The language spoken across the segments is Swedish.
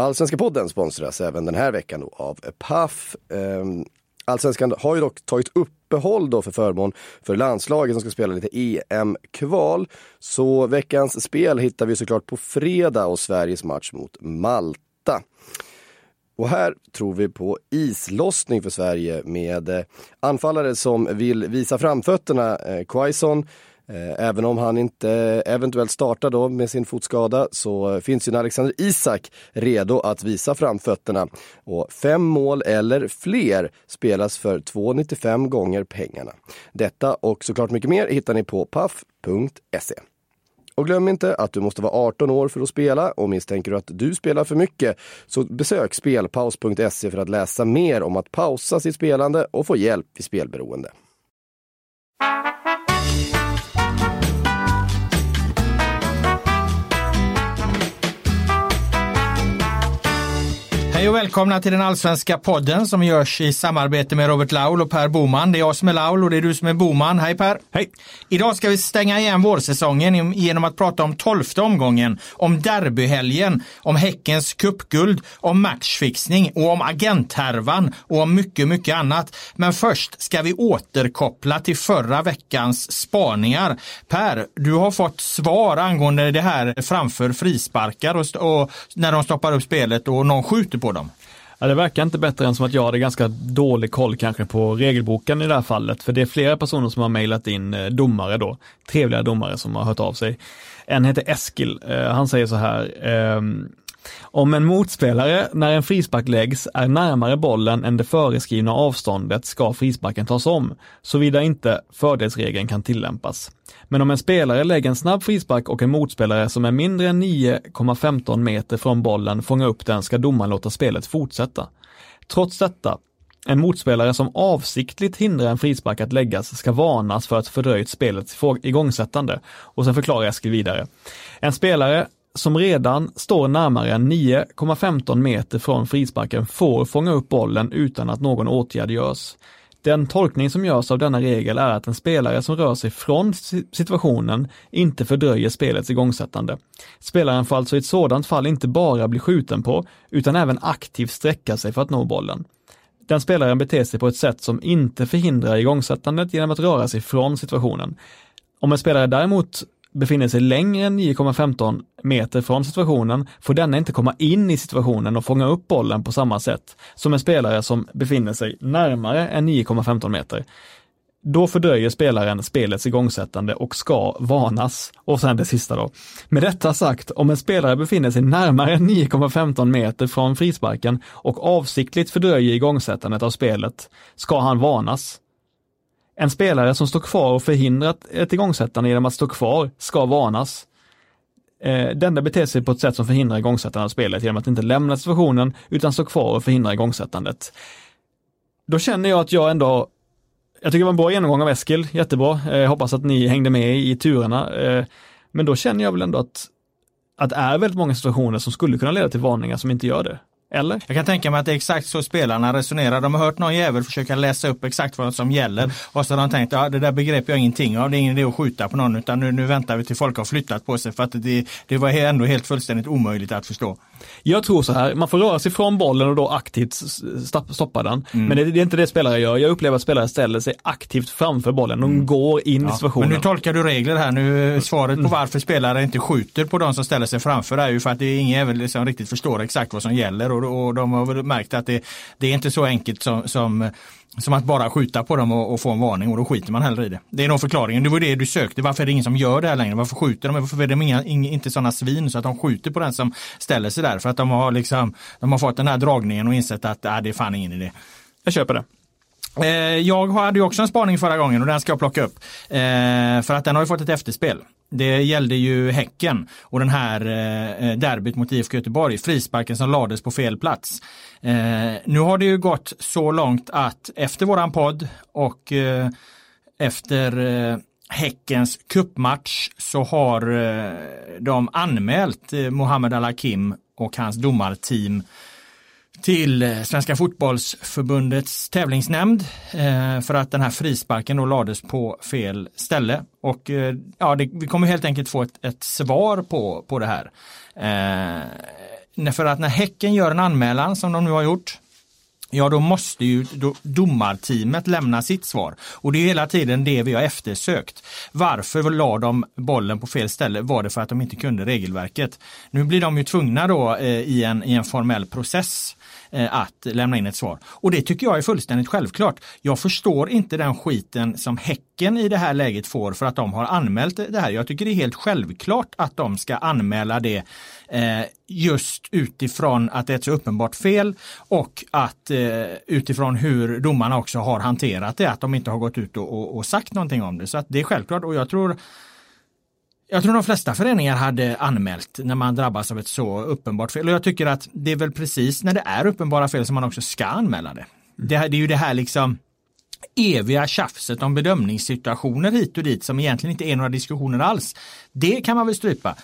Allsvenska podden sponsras även den här veckan av Paf. Ehm, Allsvenskan har ju dock tagit uppehåll då för förmån för landslaget som ska spela lite EM-kval. Så veckans spel hittar vi såklart på fredag och Sveriges match mot Malta. Och här tror vi på islossning för Sverige med eh, anfallare som vill visa framfötterna. Eh, Quaison Eh, även om han inte eventuellt startar då med sin fotskada så finns ju Alexander Isak redo att visa framfötterna. Och fem mål eller fler spelas för 2,95 gånger pengarna. Detta och såklart mycket mer hittar ni på paff.se. Och glöm inte att du måste vara 18 år för att spela och misstänker du att du spelar för mycket så besök spelpaus.se för att läsa mer om att pausa sitt spelande och få hjälp vid spelberoende. Hej och välkomna till den allsvenska podden som görs i samarbete med Robert Laul och Per Boman. Det är jag som är Laul och det är du som är Boman. Hej Per! Hej! Idag ska vi stänga igen vårsäsongen genom att prata om tolfte omgången, om derbyhelgen, om Häckens cupguld, om matchfixning och om agenthärvan och om mycket, mycket annat. Men först ska vi återkoppla till förra veckans spaningar. Per, du har fått svar angående det här framför frisparkar och, och när de stoppar upp spelet och någon skjuter på dem. Ja, det verkar inte bättre än som att jag hade ganska dålig koll kanske på regelboken i det här fallet, för det är flera personer som har mejlat in eh, domare då, trevliga domare som har hört av sig. En heter Eskil, eh, han säger så här, ehm, om en motspelare när en frispark läggs är närmare bollen än det föreskrivna avståndet ska frisparken tas om, såvida inte fördelsregeln kan tillämpas. Men om en spelare lägger en snabb frispark och en motspelare som är mindre än 9,15 meter från bollen fångar upp den ska domaren låta spelet fortsätta. Trots detta, en motspelare som avsiktligt hindrar en frispark att läggas ska varnas för att fördröjt spelets igångsättande. Och sen förklarar Eskil vidare. En spelare som redan står närmare 9,15 meter från frisparken får fånga upp bollen utan att någon åtgärd görs. Den tolkning som görs av denna regel är att en spelare som rör sig från situationen inte fördröjer spelets igångsättande. Spelaren får alltså i ett sådant fall inte bara bli skjuten på, utan även aktivt sträcka sig för att nå bollen. Den spelaren beter sig på ett sätt som inte förhindrar igångsättandet genom att röra sig från situationen. Om en spelare däremot befinner sig längre än 9,15 meter från situationen får denna inte komma in i situationen och fånga upp bollen på samma sätt som en spelare som befinner sig närmare än 9,15 meter. Då fördröjer spelaren spelets igångsättande och ska varnas. Och sen det sista då. Med detta sagt, om en spelare befinner sig närmare 9,15 meter från frisparken och avsiktligt fördröjer igångsättandet av spelet, ska han varnas. En spelare som står kvar och förhindrar ett igångsättande genom att stå kvar ska varnas. Eh, Denna beter sig på ett sätt som förhindrar igångsättandet av spelet genom att inte lämna situationen utan stå kvar och förhindra igångsättandet. Då känner jag att jag ändå jag tycker det var en bra genomgång av Eskil, jättebra. Jag hoppas att ni hängde med i turerna. Eh, men då känner jag väl ändå att, att det är väldigt många situationer som skulle kunna leda till varningar som inte gör det. Eller? Jag kan tänka mig att det är exakt så spelarna resonerar. De har hört någon jävel försöka läsa upp exakt vad som gäller och så har de tänkt, ja det där begrepp jag ingenting av, det är ingen idé att skjuta på någon utan nu, nu väntar vi till folk har flyttat på sig för att det, det var ändå helt fullständigt omöjligt att förstå. Jag tror så här, man får röra sig från bollen och då aktivt stoppa den. Mm. Men det, det, är inte det spelare gör. Jag upplever att spelare ställer sig aktivt framför bollen. De mm. går in ja. i situationen. Men nu tolkar du regler här. Nu, svaret på mm. varför spelare inte skjuter på de som ställer sig framför är ju för att det är ingen som riktigt förstår exakt vad som gäller och, och de har väl märkt att det, det är inte så enkelt som, som som att bara skjuta på dem och, och, få en varning och då skiter man hellre i det. Det är nog förklaringen. Det var det du sökte. Varför är det ingen som gör det här längre? Varför skjuter de? Varför är de inga, inte sådana svin så att de skjuter på den som ställer sig där? För att de har, liksom, de har fått den här dragningen och insett att äh, det är fan ingen idé. Jag köper det. Eh, jag hade ju också en spaning förra gången och den ska jag plocka upp. Eh, för att den har ju fått ett efterspel. Det gällde ju Häcken och den här eh, derbyt mot IFK Göteborg, frisparken som lades på fel plats. nu har det ju gått så långt att efter våran podd och efter Häckens kuppmatch så har de anmält Mohammed Al-Hakim och hans domarteam till eh, Svenska fotbollsförbundets tävlingsnämnd eh, för att den här frisparken då lades på fel ställe. Och eh, ja, det, vi kommer helt enkelt få ett, ett, svar på, på det här. för att när Häcken gör en anmälan som de nu har gjort Ja, då måste ju domarteamet lämna sitt svar. Och det är hela tiden det vi har eftersökt. Varför la de bollen på fel ställe? Var det för att de inte kunde regelverket? Nu blir de ju tvungna då eh, i, en, i en formell process Eh, att lämna in ett svar. Och det tycker jag är fullständigt självklart. Jag förstår inte den skiten som Häcken i det här läget får för att de har anmält det här. Jag tycker det är helt självklart att de ska anmäla det eh, just utifrån att det är ett så uppenbart fel och att eh, utifrån hur domarna också har hanterat det, att de inte har gått ut och, och sagt någonting om det. Så att det är självklart och jag tror jag tror de flesta föreningar hade anmält när man drabbas av ett så uppenbart fel. Och jag tycker att det är väl precis när det är uppenbara fel som man också ska anmäla det. Det, det är ju det här liksom eviga tjafset om bedömningssituationer hit och dit som egentligen inte är några diskussioner alls. Det kan man väl strypa.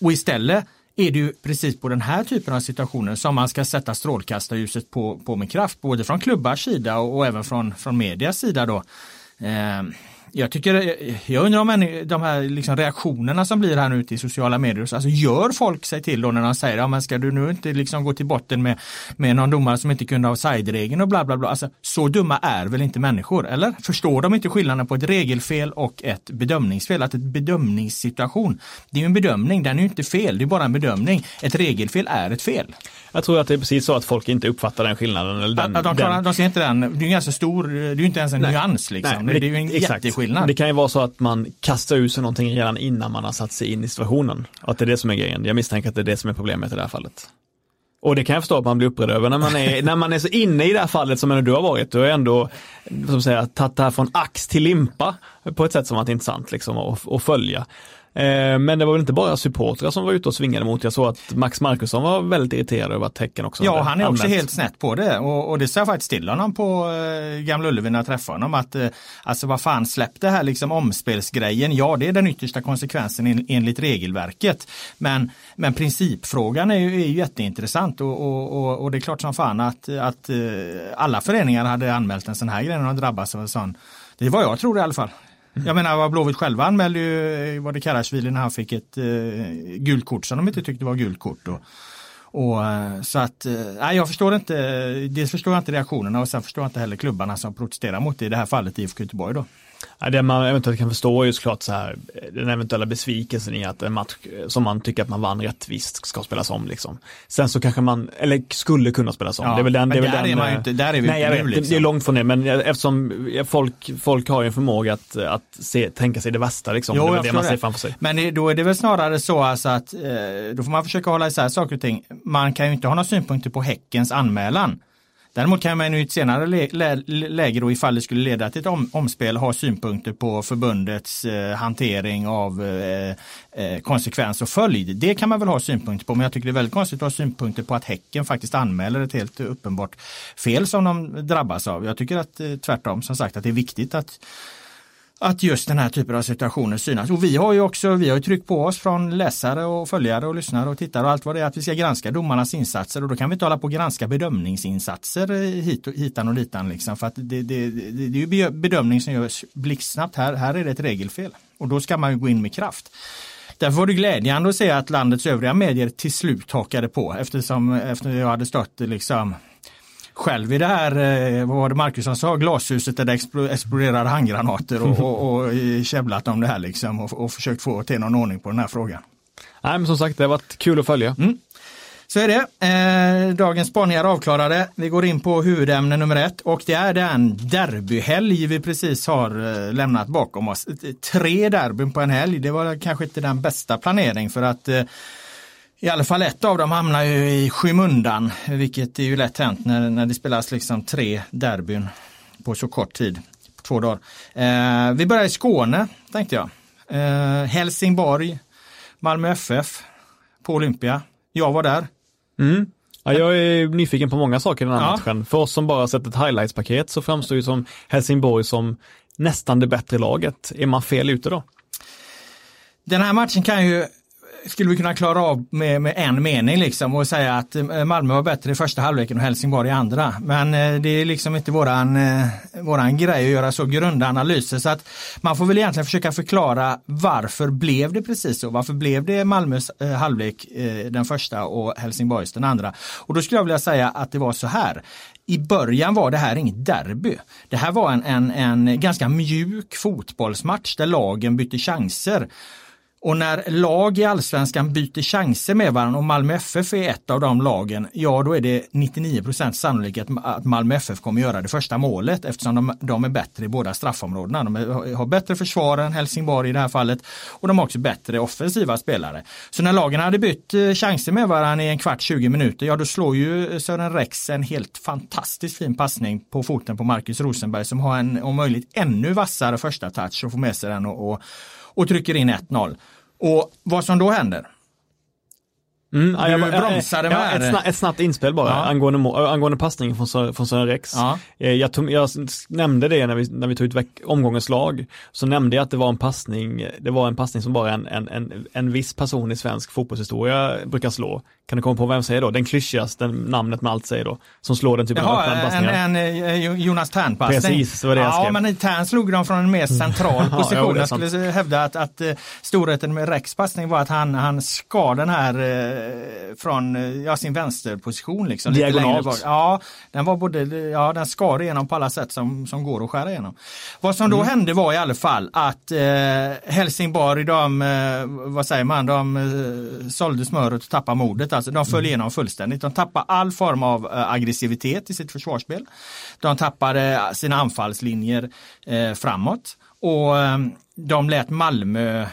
Och istället är det ju precis på den här typen av situationer som man ska sätta strålkastarljuset på, på med kraft, både från klubbars sida och, och även från, från medias sida. Då. Eh, jag tycker, eh, jag undrar om de här liksom reaktionerna som blir här nu ute i sociala medier, alltså gör folk sig till då när de säger, ja men ska du nu inte liksom gå till botten med, med någon domare som inte kunde ha offside-regeln och bla bla bla. Alltså, så dumma är väl inte människor, eller? Förstår de inte skillnaden på ett regelfel och ett bedömningsfel? Att ett bedömningssituation, det är ju en bedömning, den är ju inte fel, det är bara en bedömning. Ett regelfel är ett fel. Jag tror att det är precis så att folk inte uppfattar den skillnaden. Eller den, att de, den... de ser inte den, det är ju ganska stor, det är ju inte ens en Nej. nyans liksom. Nej, det, det, är ju en exakt. jätteskillnad. Det kan ju vara så att man kastar ut sig någonting redan innan man har satt sig in i situationen. Att det är det som är grejen. Jag misstänker att det är det som är problemet i det här fallet. Och det kan jag förstå att man blir upprörd över när man är, när man är så inne i det här fallet som du har varit. Du har ändå som tagit det här från ax till limpa på ett sätt som varit intressant liksom, att, att följa. Eh, men det var väl inte bara supportrar som var ute och svingade mot. Jag såg att Max Markusson var väldigt irriterad över att Tecken också Ja, han är också helt snett på det och, och det sa jag faktiskt till honom på eh, Gamla Ullevi när jag träffade honom att eh, alltså vad fan släpp det här liksom omspelsgrejen. Ja, det är den yttersta konsekvensen en, enligt regelverket. Men, men principfrågan är ju, är ju jätteintressant och, och, och, och, det är klart som fan att, att eh, alla föreningar hade anmält en sån här grej när de drabbas av en sån. Det är vad jag tror i alla fall. Mm. Jag menar vad Blåvitt själva anmälde ju eh, var det Karasvili när han fick ett eh, gult kort som de inte tyckte var gult kort. Och, och, så att, eh, nej, jag förstår inte, dels förstår jag inte reaktionerna och sen förstår jag inte heller klubbarna som protesterar mot det, i det här fallet IFK Göteborg då. Ja, det man eventuellt kan förstå är ju såklart så här, den eventuella besvikelsen i att en match som man tycker att man vann rättvist ska spelas om. Liksom. Sen så kanske man, eller skulle kunna spelas om. Ja, det är väl den, det är där den, är man ju inte, där är vi nej, inte nu, liksom. Det är långt från det, men eftersom folk, folk har ju en förmåga att, att se, tänka sig det värsta. Liksom. Jo, det är det man ser framför sig. Men det, då är det väl snarare så alltså att, eh, då får man försöka hålla isär saker och ting. Man kan ju inte ha några synpunkter på Häckens anmälan. Däremot kan man i ett senare lä lä läge då ifall det skulle leda till ett om omspel ha synpunkter på förbundets eh, hantering av eh, eh, konsekvens och följd. Det kan man väl ha synpunkter på men jag tycker det är väldigt konstigt att ha synpunkter på att Häcken faktiskt anmäler ett helt uppenbart fel som de drabbas av. Jag tycker att eh, tvärtom som sagt att det är viktigt att att just den här typen av situationer synas. Och vi har ju också, vi har ju tryckt på oss från läsare och följare och lyssnare och tittare och allt vad det är att vi ska granska domarnas insatser och då kan vi inte hålla på och granska bedömningsinsatser eh, hit och, hitan och ditan liksom för att det, det, det, det är ju bedömning som görs blixtsnabbt här, här är det ett regelfel och då ska man ju gå in med kraft. Därför var det glädjande att se att landets övriga medier till slut hakade på eftersom efter jag hade stött liksom själv i det här, eh, vad var det Marcus sa, glashuset där det exploderade handgranater och, och, och käbblat om det här liksom och, och försökt få till någon ordning på den här frågan. Nej men som sagt det har varit kul att följa. Mm. Så är det. Eh, dagens spaningar avklarade. Vi går in på huvudämne nummer ett och det är den derbyhelg vi precis har eh, lämnat bakom oss. Tre derbyn på en helg, det var kanske inte den bästa planering för att eh, i alla fall ett av dem hamnar ju i skymundan, vilket är ju lätt hänt när, när det spelas liksom tre derbyn på så kort tid, två dagar. Eh, vi börjar i Skåne, tänkte jag. Eh, Helsingborg, Malmö FF på Olympia. Jag var där. Mm. Ja, jag är nyfiken på många saker i den här ja. matchen. För oss som bara sett ett highlights-paket så framstår ju som Helsingborg som nästan det bättre laget. Är man fel ute då? Den här matchen kan ju skulle vi kunna klara av med, med en mening liksom och säga att eh, Malmö var bättre i första halvleken och Helsingborg i andra. Men eh, det är liksom inte våran, eh, våran grej att göra så grunda analyser så att man får väl egentligen försöka förklara varför blev det precis så? Varför blev det Malmös halvlek den första och Helsingborgs den andra? Och då skulle jag vilja säga att det var så här. I början var det här inget derby. Det här var en, en, en ganska mjuk fotbollsmatch där lagen bytte chanser. Och när lag i allsvenskan byter chanser med varandra och Malmö FF är ett av de lagen, ja då är det 99% sannolikhet att Malmö FF kommer göra det första målet eftersom de, de är bättre i båda straffområdena. De är, har bättre försvar än Helsingborg i det här fallet och de har också bättre offensiva spelare. Så när lagen hade bytt eh, chanser med varandra i en kvart, 20 minuter, ja då slår ju Sören Rex en helt fantastiskt fin passning på foten på Marcus Rosenberg som har en om möjligt ännu vassare första touch och får med sig den och, och och trycker in 1-0. Och vad som då händer? Mm, du jag, bromsade ja, med. Ett, snabbt, ett snabbt inspel bara ja. angående, angående passningen från, från Sören Rex. Ja. Eh, jag, tog, jag, nämnde det när vi, när vi tog ut veck, omgångens lag, så nämnde jag att det var en passning, det var en passning som bara en, en, en, en viss person i svensk fotbollshistoria brukar slå. Kan du komma på vem säger då? Den klyschigaste namnet med allt säger då, som slår den typen Jaha, av passningar. En, en, en Jonas Tern-passning. Precis, det var det jag skrev. Ja, men Tern slog dem från en mer central position. jag skulle hävda att, att uh, storheten med Rex passning var att han, han skar den här från ja, sin vänsterposition. Liksom, Diagonalt? Ja, den var både, ja, den skar igenom på alla sätt som, som går att skära igenom. Vad som då mm. hände var i alla fall att Helsingborg, de, vad säger man, de sålde smöret och tappade modet. Alltså de föll igenom fullständigt. De tappade all form av eh, aggressivitet i sitt försvarsspel. De tappade eh, sina anfallslinjer eh, framåt och ehm, de lät Malmö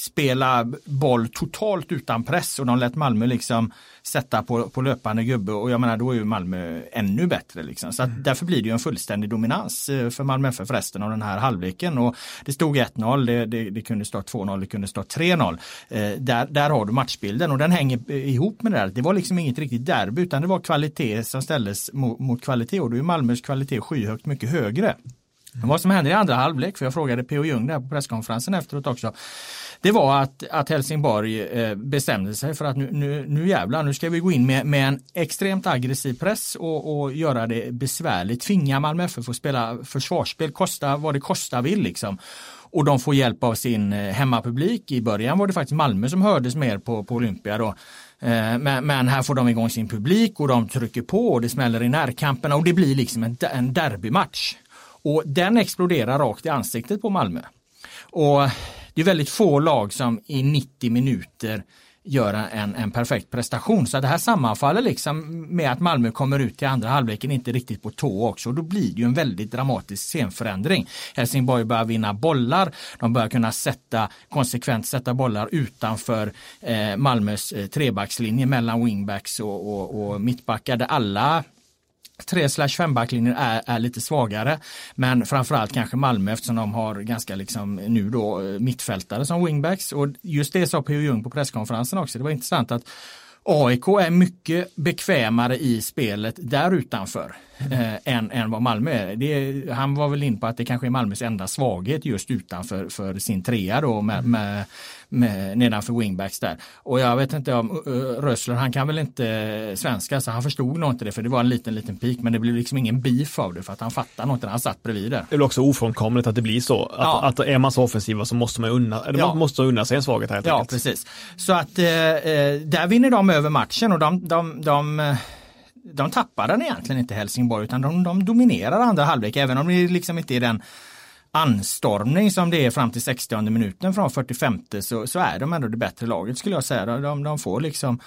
spela boll totalt utan press och de lät Malmö liksom sätta på, på löpande gubbe och jag menar då är ju Malmö ännu bättre. Liksom. Så mm. därför blir det ju en fullständig dominans eh, för Malmö FF resten av den här halvleken. Och det stod 1-0, det, det, det, kunde stå 2-0, det kunde stå 3-0. Eh, där, där har du matchbilden och den hänger ihop med det där. Det var liksom inget riktigt derby utan det var kvalitet som ställdes mot, mot kvalitet och då är Malmös kvalitet skyhögt mycket högre. Mm. Vad som hände i andra halvlek, för jag frågade P.O. Ljung där på presskonferensen efteråt också det var att, att Helsingborg eh, bestämde sig för att nu, nu, nu jävlar, nu ska vi gå in med, med en extremt aggressiv press och, och göra det besvärligt. Tvinga Malmö FF att spela försvarsspel, kosta vad det kostar vill liksom. Och de får hjälp av sin eh, hemmapublik. I början var det faktiskt Malmö som hördes mer på, på Olympia då. Eh, men, men, här får de igång sin publik och de trycker på och det smäller i närkamperna och det blir liksom en, en derbymatch. Och den exploderar rakt i ansiktet på Malmö. Och det är väldigt få lag som i 90 minuter gör en, en perfekt prestation. Så det här sammanfaller liksom med att Malmö kommer ut till andra halvleken inte riktigt på tå också. Och då blir det ju en väldigt dramatisk scenförändring. Helsingborg börjar vinna bollar. De börjar kunna sätta konsekvent sätta bollar utanför eh, Malmös eh, trebackslinje mellan wingbacks och, och, och mittbackar där alla tre slash fem backlinjer är, är lite svagare. Men framförallt kanske Malmö eftersom de har ganska liksom nu då eh, mittfältare som wingbacks. Och just det sa P.O. Jung på presskonferensen också. Det var intressant att AIK är mycket bekvämare i spelet där utanför eh, än, än vad Malmö är. Det, han var väl in på att det kanske är Malmös enda svaghet just utanför för sin trea då med, med med, nedanför wingbacks där. Och jag vet inte om uh, Rössler, han kan väl inte svenska så han förstod nog inte det för det var en liten liten pik men det blev liksom ingen beef av det för att han fattar nog inte när han satt bredvid där. Det är också ofrånkomligt att det blir så. Att, ja. att är man så offensiva så måste man unna, ja. måste unna sig en svaghet helt Ja, enkelt. precis. Så att eh, eh, där vinner de över matchen och de, de, de eh, de tappar den egentligen inte Helsingborg utan de, de dominerar andra halvlek även om det liksom inte är den anstormning som det är fram till 60 minuten från 45 så, så är de ändå det bättre laget skulle jag säga. De, de får liksom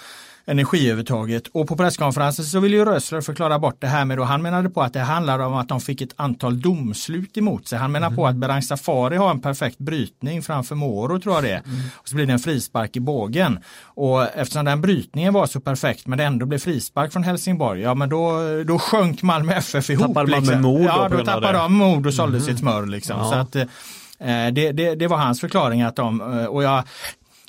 energiövertaget. Och på presskonferensen så ville ju Rössler förklara bort det här med då han menade på att det handlar om att de fick ett antal domslut emot sig. Han menar mm. på att Berang Safari har en perfekt brytning framför Moro tror jag det är. Mm. Och så blir det en frispark i bågen. Och eftersom den brytningen var så perfekt men det ändå blev frispark från Helsingborg, ja men då, då sjönk Malmö FF ihop. Tappade Malmö liksom. mod? Ja, då tappade de mod och sålde mm. sitt smör liksom. Ja. Så att, eh, det, det, det, var hans förklaring att de, eh, och jag,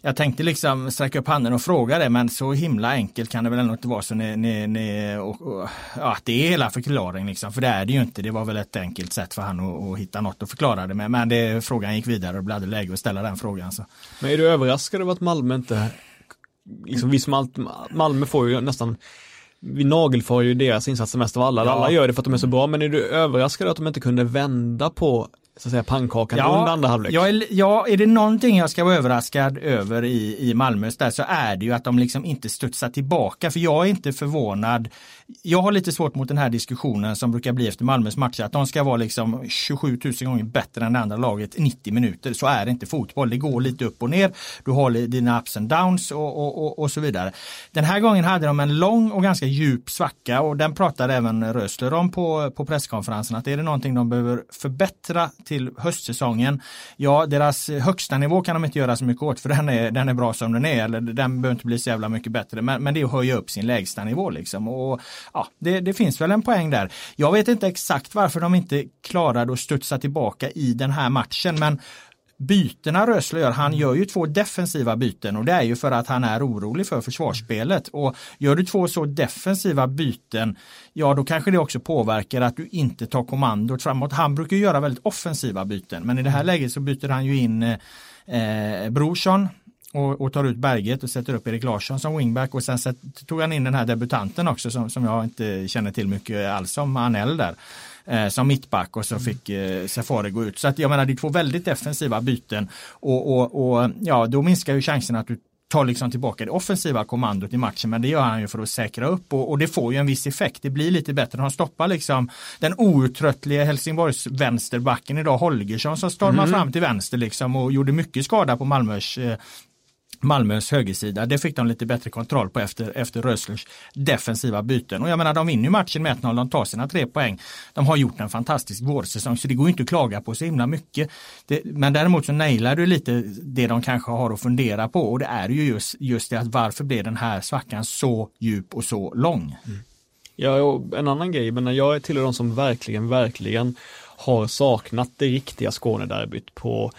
jag tänkte liksom sträcka upp handen och fråga det men så himla enkelt kan det väl ändå inte vara så ni, ni, ni och, och, ja, det är hela förklaringen liksom. För det är det ju inte. Det var väl ett enkelt sätt för han att, att hitta något att förklara det med. Men det, frågan gick vidare och det blev läge att ställa den frågan. Så. Men är du överraskad över att Malmö inte, liksom vi som allt, Malmö får ju nästan vi nagelfar ju deras insatser mest av alla. Ja. Alla gör det för att de är så bra, men är du överraskad att de inte kunde vända på så att säga pannkakan ja, under andra halvlek. Ja, ja, är det någonting jag ska vara överraskad över i, i Malmös där så är det ju att de liksom inte studsar tillbaka. För jag är inte förvånad. Jag har lite svårt mot den här diskussionen som brukar bli efter Malmös matcher. Att de ska vara liksom 27 000 gånger bättre än det andra laget 90 minuter. Så är det inte fotboll. Det går lite upp och ner. Du har dina ups and downs och, och, och, och så vidare. Den här gången hade de en lång och ganska djup svacka och den pratade även Rösler om på, på presskonferensen. Att är det någonting de behöver förbättra till höstsäsongen. Ja, deras högsta nivå kan de inte göra så mycket åt för den är, den är bra som den är. Eller den behöver inte bli så jävla mycket bättre. Men, men det är att höja upp sin lägsta nivå liksom. Och, ja, det, det finns väl en poäng där. Jag vet inte exakt varför de inte klarade att studsa tillbaka i den här matchen. Men bytena Rösler gör, han gör ju två defensiva byten och det är ju för att han är orolig för försvarsspelet. Och gör du två så defensiva byten, ja då kanske det också påverkar att du inte tar kommandot framåt. Han brukar göra väldigt offensiva byten, men i det här läget så byter han ju in eh, eh Brorsson och, och, tar ut Berget och sätter upp Erik Larsson som wingback och sen set, tog han in den här debutanten också som, som jag inte känner till mycket alls om, Anel där eh, som mittback och så fick eh, Safari gå ut. Så att jag menar det är två väldigt defensiva byten och, och, och ja då minskar ju chansen att du tar liksom tillbaka det offensiva kommandot i matchen men det gör han ju för att säkra upp och, och det får ju en viss effekt. Det blir lite bättre. De stoppar liksom den outtröttliga Helsingborgs vänsterbacken idag Holgersson som stormar mm. fram till vänster liksom och gjorde mycket skada på Malmös eh, Malmös högersida. Det fick de lite bättre kontroll på efter, efter Röslers defensiva byten. Och jag menar de vinner matchen med 1-0, de tar sina tre poäng. De har gjort en fantastisk vårsäsong så det går inte att klaga på så himla mycket. Det, men däremot så nailar du lite det de kanske har att fundera på och det är ju just, just det att varför blev den här svackan så djup och så lång? Mm. Ja, och en annan grej, men jag är tillhör de som verkligen, verkligen har saknat det riktiga Skånederbyt på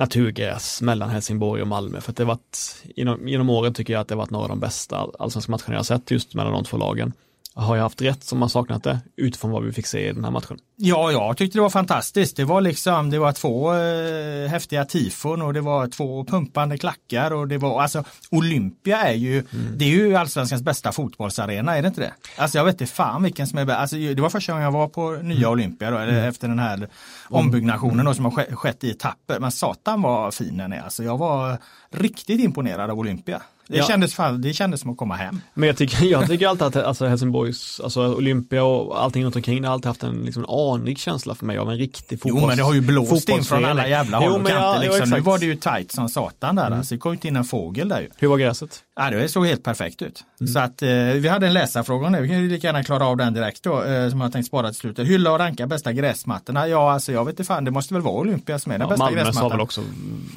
naturgräs mellan Helsingborg och Malmö. För att det varit, genom, genom åren tycker jag att det varit några av de bästa allsvenska matcherna jag sett just mellan de två lagen. Har jag haft rätt som har saknat det utifrån vad vi fick se i den här matchen? Ja, jag tyckte det var fantastiskt. Det var liksom, det var två eh, häftiga tifon och det var två pumpande klackar och det var, alltså Olympia är ju, mm. det är ju allsvenskans bästa fotbollsarena, är det inte det? Alltså jag vet inte fan vilken som är bäst. Alltså, det var första gången jag var på nya mm. Olympia då, mm. efter den här ombyggnationen då, som har skett i etapper. Men satan vad fin den är. Alltså jag var riktigt imponerad av Olympia. Det, ja. kändes, det kändes som att komma hem. Men jag tycker, jag tycker alltid att alltså Helsingborgs, alltså Olympia och allting runt omkring, det har alltid haft en liksom, anig känsla för mig av en riktig fotbolls... Jo men det har ju blåst in från alla jävla håll och kanter. Ja, liksom. Nu var det ju tajt som satan där. Mm. Alltså, det kom inte in en fågel där ju. Hur var gräset? Ja, det såg helt perfekt ut. Mm. Så att eh, vi hade en läsarfråga nu, vi kan ju lika gärna klara av den direkt då, eh, som jag tänkt spara till slutet. Hylla och ranka bästa gräsmattorna. Ja, alltså jag vet inte fan, det måste väl vara Olympia som är den ja, bästa Malmö gräsmattan. Väl också...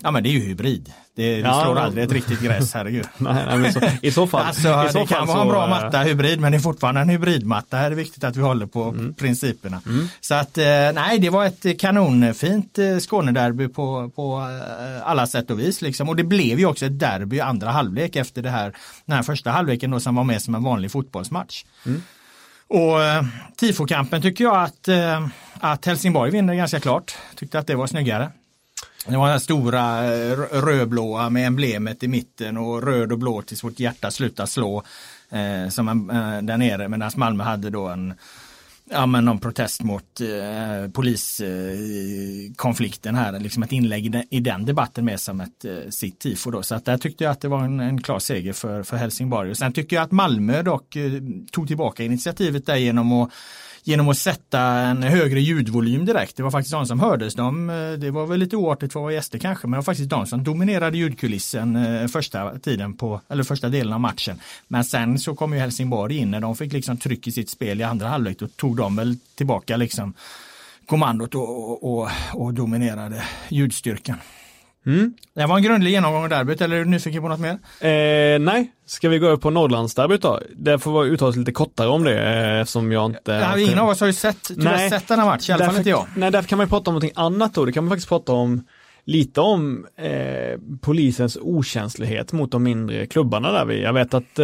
Ja, men det är ju hybrid. Det, det slår aldrig ett riktigt gräs, herregud. nej, nej, så, I så fall. Alltså, i så det kan vara en bra matta, hybrid, men det är fortfarande en hybridmatta. Här är det viktigt att vi håller på mm. principerna. Mm. Så att, eh, nej, det var ett kanonfint eh, Skånederby på, på alla sätt och vis. Liksom. Och det blev ju också ett derby i andra halvlek efter det här, den här första halvleken då, som var med som en vanlig fotbollsmatch. Mm. Och eh, tifokampen tycker jag att, eh, att Helsingborg vinner ganska klart. Tyckte att det var snyggare. Det var den stora eh, rödblåa med emblemet i mitten och röd och blå tills vårt hjärta slutar slå. Eh, som en, eh, där nere medan Malmö hade då en ja, men någon protest mot eh, poliskonflikten eh, här, liksom ett inlägg i den, i den, debatten med som ett eh, sitt tifo då. Så att där tyckte jag att det var en, en klar seger för, för Helsingborg. Och sen tycker jag att Malmö dock eh, tog tillbaka initiativet där genom att genom att sätta en högre ljudvolym direkt. Det var faktiskt de som hördes. De, eh, det var väl lite oartigt för att vara gäster kanske, men det var faktiskt de som dominerade ljudkulissen eh, första tiden på, eller första delen av matchen. Men sen så kom ju Helsingborg in när de fick liksom tryck i sitt spel i andra halvlek. Då tog de väl tillbaka liksom kommandot och, och, och dominerade ljudstyrkan. Mm. Det var en grundlig genomgång av derbyt, eller är du nyfiken på något mer? Eh, nej, ska vi gå över på Norrlandsderbyt då? Det får uttalas lite kortare om det eh, eftersom jag inte... Ja, ingen av oss har ju sett, nej, har sett denna match, i alla fall inte jag. Nej, därför kan man ju prata om någonting annat då. Det kan man faktiskt prata om lite om eh, polisens okänslighet mot de mindre klubbarna där. Jag vet att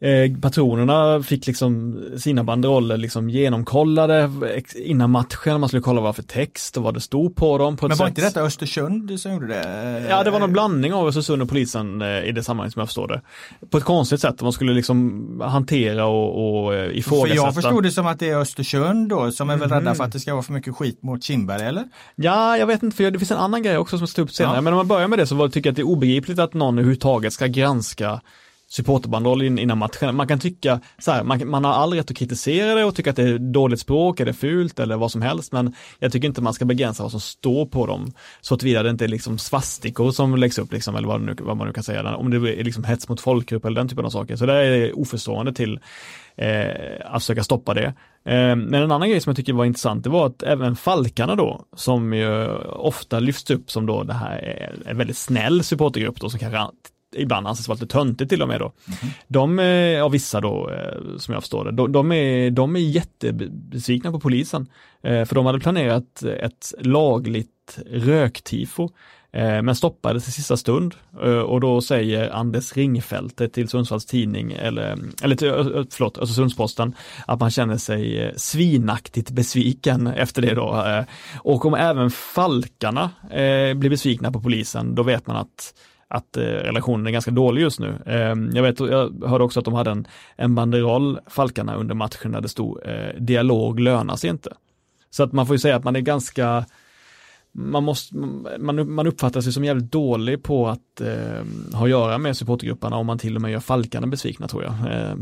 eh, Eh, patronerna fick liksom sina banderoller liksom genomkollade innan matchen, man skulle kolla vad för text och vad det stod på dem. På Men var sätt. inte detta Östersund som gjorde det? Ja, det var någon blandning av Östersund och polisen eh, i det sammanhanget som jag förstår det. På ett konstigt sätt, man skulle liksom hantera och, och eh, ifrågasätta. För jag förstod det som att det är Östersund då som är väl rädda för att det ska vara för mycket skit mot Kindberg eller? Ja, jag vet inte, för det finns en annan grej också som jag ska upp senare. Ja. Men om man börjar med det så tycker jag att det är obegripligt att någon överhuvudtaget ska granska supporterbanderoll innan matchen. Man kan tycka så här, man, man, har all rätt att kritisera det och tycka att det är dåligt språk är det fult eller vad som helst, men jag tycker inte man ska begränsa vad som står på dem så tillvida det inte är liksom svastikor som läggs upp, liksom, eller vad, nu, vad man nu kan säga, om det är liksom hets mot folkgrupp eller den typen av saker. Så det är oförstående till eh, att försöka stoppa det. Eh, men en annan grej som jag tycker var intressant, det var att även Falkarna då, som ju ofta lyfts upp som då det här är en väldigt snäll supportergrupp då, som kanske ibland anses vara lite töntigt till och med då. Mm. De, eh, av vissa då, eh, som jag förstår det, de, de, är, de är jättebesvikna på polisen. Eh, för de hade planerat ett lagligt röktifo men stoppades i sista stund och då säger Anders Ringfeldt till Sundsvalls tidning eller, eller till, förlåt, Östersundsposten att man känner sig svinaktigt besviken efter det då. Och om även Falkarna blir besvikna på polisen, då vet man att att eh, relationen är ganska dålig just nu. Eh, jag, vet, jag hörde också att de hade en, en banderoll, Falkarna, under matchen där det stod eh, dialog lönar sig inte. Så att man får ju säga att man är ganska man, måste, man, man uppfattar sig som jävligt dålig på att eh, ha att göra med supportergrupperna om man till och med gör Falkarna besvikna tror jag, eh,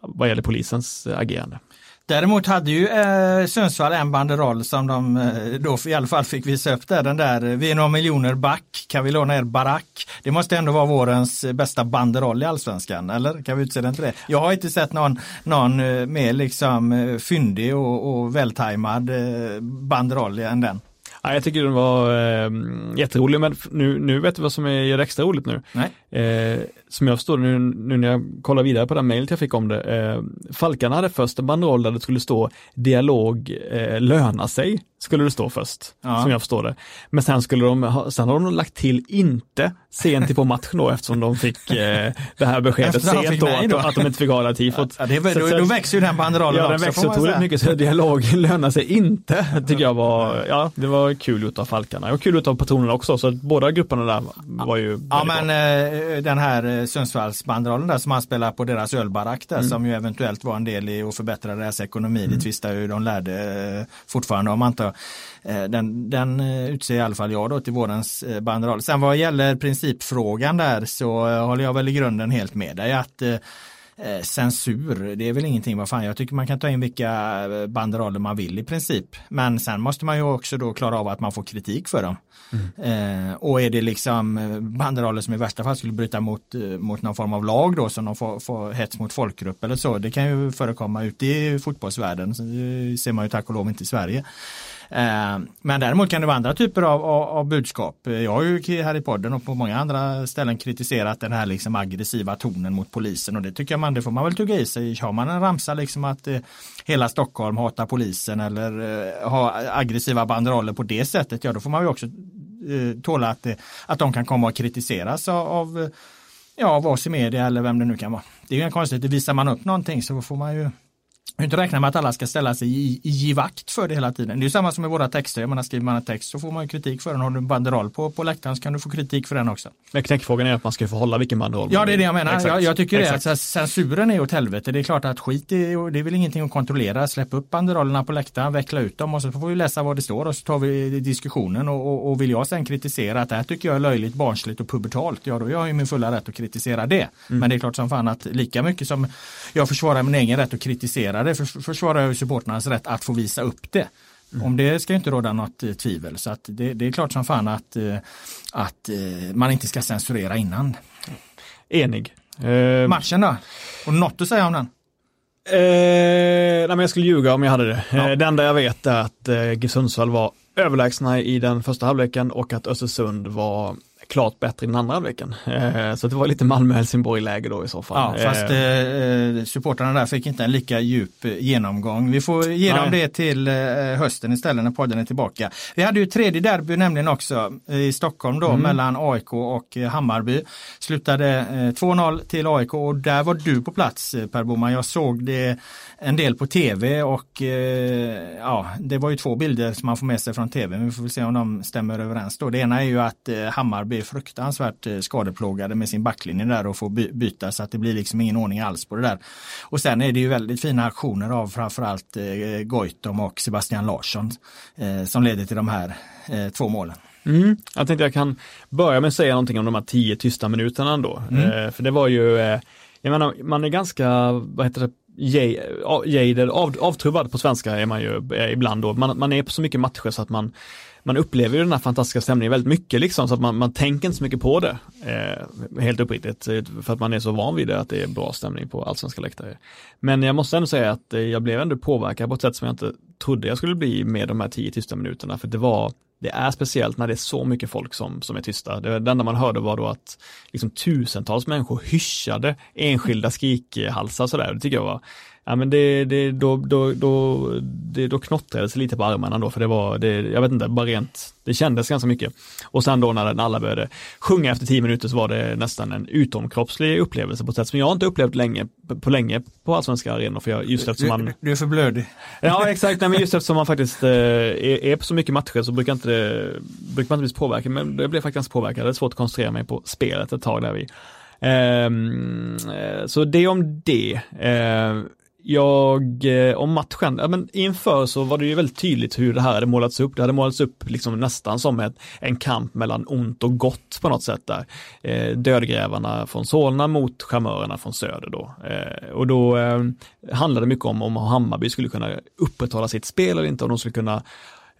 vad gäller polisens eh, agerande. Däremot hade ju eh, Sundsvall en banderoll som de eh, då i alla fall fick visa upp där. Den där, eh, vi är några miljoner back, kan vi låna er barack? Det måste ändå vara vårens bästa banderoll i allsvenskan, eller? Kan vi utse den till det? Jag har inte sett någon, någon eh, mer liksom eh, fyndig och, och vältajmad eh, banderoll än den. Ja, jag tycker den var eh, jätterolig, men nu, nu vet du vad som är extra roligt nu. Eh, som jag förstår nu, nu när jag kollar vidare på den mejlet jag fick om det. Eh, Falkarna hade först en banderoll där det skulle stå dialog eh, löna sig, skulle det stå först, ja. som jag förstår det. Men sen skulle de, sen har de lagt till inte sent på matchen då eftersom de fick eh, det här beskedet sent då, då. Att, att, de inte fick ha det tifot. Ja, det är, då, då växer ju den banderollen Ja, den också, växer otroligt mycket så dialog lönar sig inte, tycker jag var, ja, det var kul utav Falkarna. Och kul utav patronerna också, så båda grupperna där var ju Ja, men eh, den här eh, Sundsvallsbanderollen där som han spelar på deras ölbarack där mm. som ju eventuellt var en del i att förbättra deras ekonomi. Mm. Det tvistar ju de lärde eh, fortfarande om antar eh, den, den utser i alla fall jag då till vårens banderoll. Sen vad gäller principfrågan där så håller jag väl i grunden helt med dig att Eh, censur, det är väl ingenting, vad fan, jag tycker man kan ta in vilka banderoller man vill i princip. Men sen måste man ju också då klara av att man får kritik för dem. Mm. Eh, och är det liksom banderoller som i värsta fall skulle bryta mot, mot någon form av lag då som de får, får hets mot folkgrupp eller så, det kan ju förekomma ute i fotbollsvärlden, det ser man ju tack och lov inte i Sverige. Eh, men däremot kan det vara andra typer av, av, av, budskap. Jag har ju här i podden och på många andra ställen kritiserat den här liksom aggressiva tonen mot polisen och det tycker man, det får man väl tugga i sig. Har man en ramsa liksom att eh, hela Stockholm hatar polisen eller eh, har aggressiva banderoller på det sättet, ja då får man ju också eh, tåla att, eh, att de kan komma och kritiseras av, av ja, av oss i media eller vem det nu kan vara. Det är ju en konstigt, visar man upp någonting så får man ju kan inte räkna med att alla ska ställa sig i, i vakt för det hela tiden. Det är samma som med våra texter. Jag menar, skriver man en text så får man kritik för den. Har du en banderoll på, på läktaren så kan du få kritik för den också. Men knäckfrågan är att man ska få hålla vilken banderoll Ja, det är det jag menar. Jag, jag, tycker Exakt. det. Alltså, censuren är åt helvete. Det är klart att skit är, det är väl ingenting att kontrollera. Släpp upp banderollerna på läktaren, veckla ut dem och så får vi läsa vad det står och så tar vi diskussionen. Och, och, och vill jag sen kritisera att det här tycker jag är löjligt, barnsligt och pubertalt, ja då har jag ju min fulla rätt att kritisera det. Mm. Men det är klart som fan att lika mycket som jag försvarar min egen rätt att kritisera för, försvarar jag supporternas rätt att få visa upp det. Mm. Om det ska inte råda något eh, tvivel. Så att det, det, är klart som fan att, eh, att eh, man inte ska censurera innan. Enig. Uh, Matchen då? Och något att säga om den? Eh, nej, men jag skulle ljuga om jag hade det. Ja. Det enda jag vet är att eh, GIF Sundsvall var överlägsna i den första halvleken och att Östersund var klart bättre i den andra halvleken. Eh, så det var lite Malmö-Helsingborg-läge då i så fall. Ja, fast eh, supportrarna där fick inte en lika djup genomgång. Vi får ge dem det till hösten istället när podden är tillbaka. Vi hade ju tredje derby nämligen också i Stockholm då mm. mellan AIK och Hammarby. Slutade 2-0 till AIK och där var du på plats Per Boman. Jag såg det en del på tv och eh, ja, det var ju två bilder som man får med sig från tv. Men vi får väl se om de stämmer överens då. Det ena är ju att eh, Hammarby är fruktansvärt eh, skadeplågade med sin backlinje där och får by byta så att det blir liksom ingen ordning alls på det där. Och sen är det ju väldigt fina aktioner av framförallt eh, Goitom och Sebastian Larsson eh, som leder till de här två målen. Mm. Jag tänkte jag kan börja med att säga någonting om de här tio tysta minuterna ändå. Mm. För det var ju, jag menar, man är ganska, vad heter det, jaded, av, avtrubbad på svenska är man ju ibland då. Man, man är på så mycket matcher så att man, man upplever ju den här fantastiska stämningen väldigt mycket liksom, så att man, man tänker inte så mycket på det. Eh, helt uppriktigt, eh, för att man är så van vid det, att det är bra stämning på allsvenska läktare. Men jag måste ändå säga att eh, jag blev ändå påverkad på ett sätt som jag inte trodde jag skulle bli med de här tio tysta minuterna, för det var det är speciellt när det är så mycket folk som, som är tysta. Det, det enda man hörde var då att liksom, tusentals människor hyschade enskilda skrikhalsar sådär. Det tycker jag var ja men det, det, då, då, då, det, då knottrades lite på armarna då, för det var, det, jag vet inte, bara rent, det kändes ganska mycket. Och sen då när alla började sjunga efter tio minuter så var det nästan en utomkroppslig upplevelse på ett sätt som jag inte upplevt länge, på länge på allsvenska arenor, för jag, just eftersom man... Du är för blödig. Ja exakt, nej, men just eftersom man faktiskt eh, är, är, på så mycket matcher så brukar, inte, brukar man inte bli påverkad, men det blev faktiskt påverkad, det är svårt att koncentrera mig på spelet ett tag där vi Um, så det om det. Uh, jag, eh, om matchen, ja, men inför så var det ju väldigt tydligt hur det här hade målats upp. Det hade målats upp liksom nästan som ett, en kamp mellan ont och gott på något sätt där. Eh, dödgrävarna från Solna mot charmörerna från Söder då. Eh, och då eh, handlade det mycket om om Hammarby skulle kunna upprätthålla sitt spel eller inte, om de skulle kunna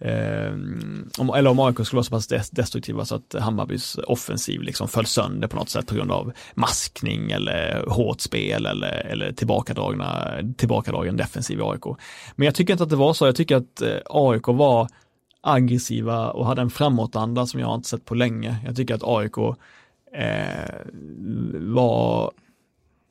Eh, om, eller om AIK skulle vara så pass destruktiva så att Hammarbys offensiv liksom föll sönder på något sätt på grund av maskning eller hårt spel eller, eller tillbakadragna, tillbakadragen defensiv i AIK. Men jag tycker inte att det var så. Jag tycker att eh, AIK var aggressiva och hade en framåtanda som jag inte sett på länge. Jag tycker att AIK eh, var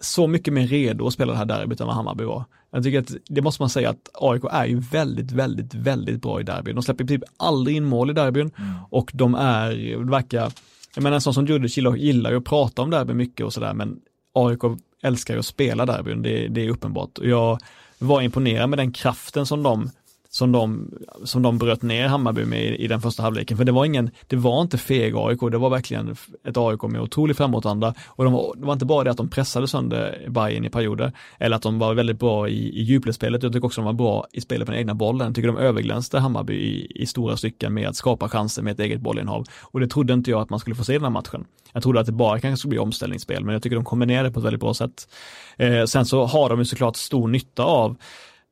så mycket mer redo att spela det här derbyt än vad Hammarby var. Jag tycker att det måste man säga att AIK är ju väldigt, väldigt, väldigt bra i derbyn. De släpper typ aldrig in mål i derbyn mm. och de är, det verkar, jag menar en sån som Djurdjic gillar ju att prata om derby mycket och sådär men AIK älskar ju att spela derbyn, det, det är uppenbart. Och jag var imponerad med den kraften som de som de, som de bröt ner Hammarby med i, i den första halvleken. För det var ingen, det var inte feg AIK, det var verkligen ett AIK med otrolig framåtanda. Och de var, det var inte bara det att de pressade sönder Bayern i perioder, eller att de var väldigt bra i, i djupledsspelet, jag tycker också de var bra i spelet på den egna bollen. Jag tycker de överglänste Hammarby i, i stora stycken med att skapa chanser med ett eget bollinnehav. Och det trodde inte jag att man skulle få se i den här matchen. Jag trodde att det bara kanske skulle bli omställningsspel, men jag tycker de kombinerade på ett väldigt bra sätt. Eh, sen så har de ju såklart stor nytta av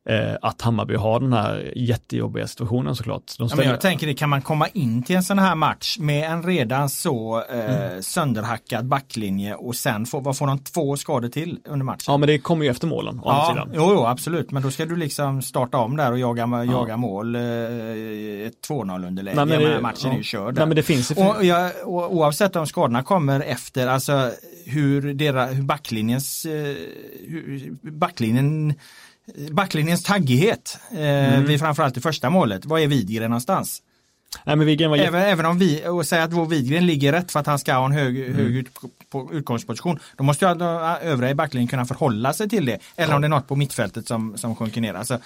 eh, att Hammarby har den här jättejobbiga situationen såklart. De ställer... ja, jag tänker det, kan man komma in till en sån här match med en redan så eh, mm. sönderhackad backlinje och sen få, vad får de två skador till under matchen? Ja men det kommer ju efter målen. Å ja, sidan. Jo, jo, absolut, men då ska du liksom starta om där och jaga, ja. jaga mål. Eh, ett 2-0 underläge. Nej, det, matchen ja. är ju körd. Nej, men det finns och, ja, och, oavsett om skadorna kommer efter, alltså hur, deras, hur backlinjens, eh, hur backlinjen backlinjens taggighet eh, mm. vid framförallt det första målet. Vad är Widgren någonstans? Nej, men Widgren var även, även om vi, och säga att vår Widgren ligger rätt för att han ska ha en hög, mm. hög ut, på, utgångsposition. Då måste ju övriga i backlinjen kunna förhålla sig till det. Eller ja. om det är något på mittfältet som, som sjunker ner. Alltså,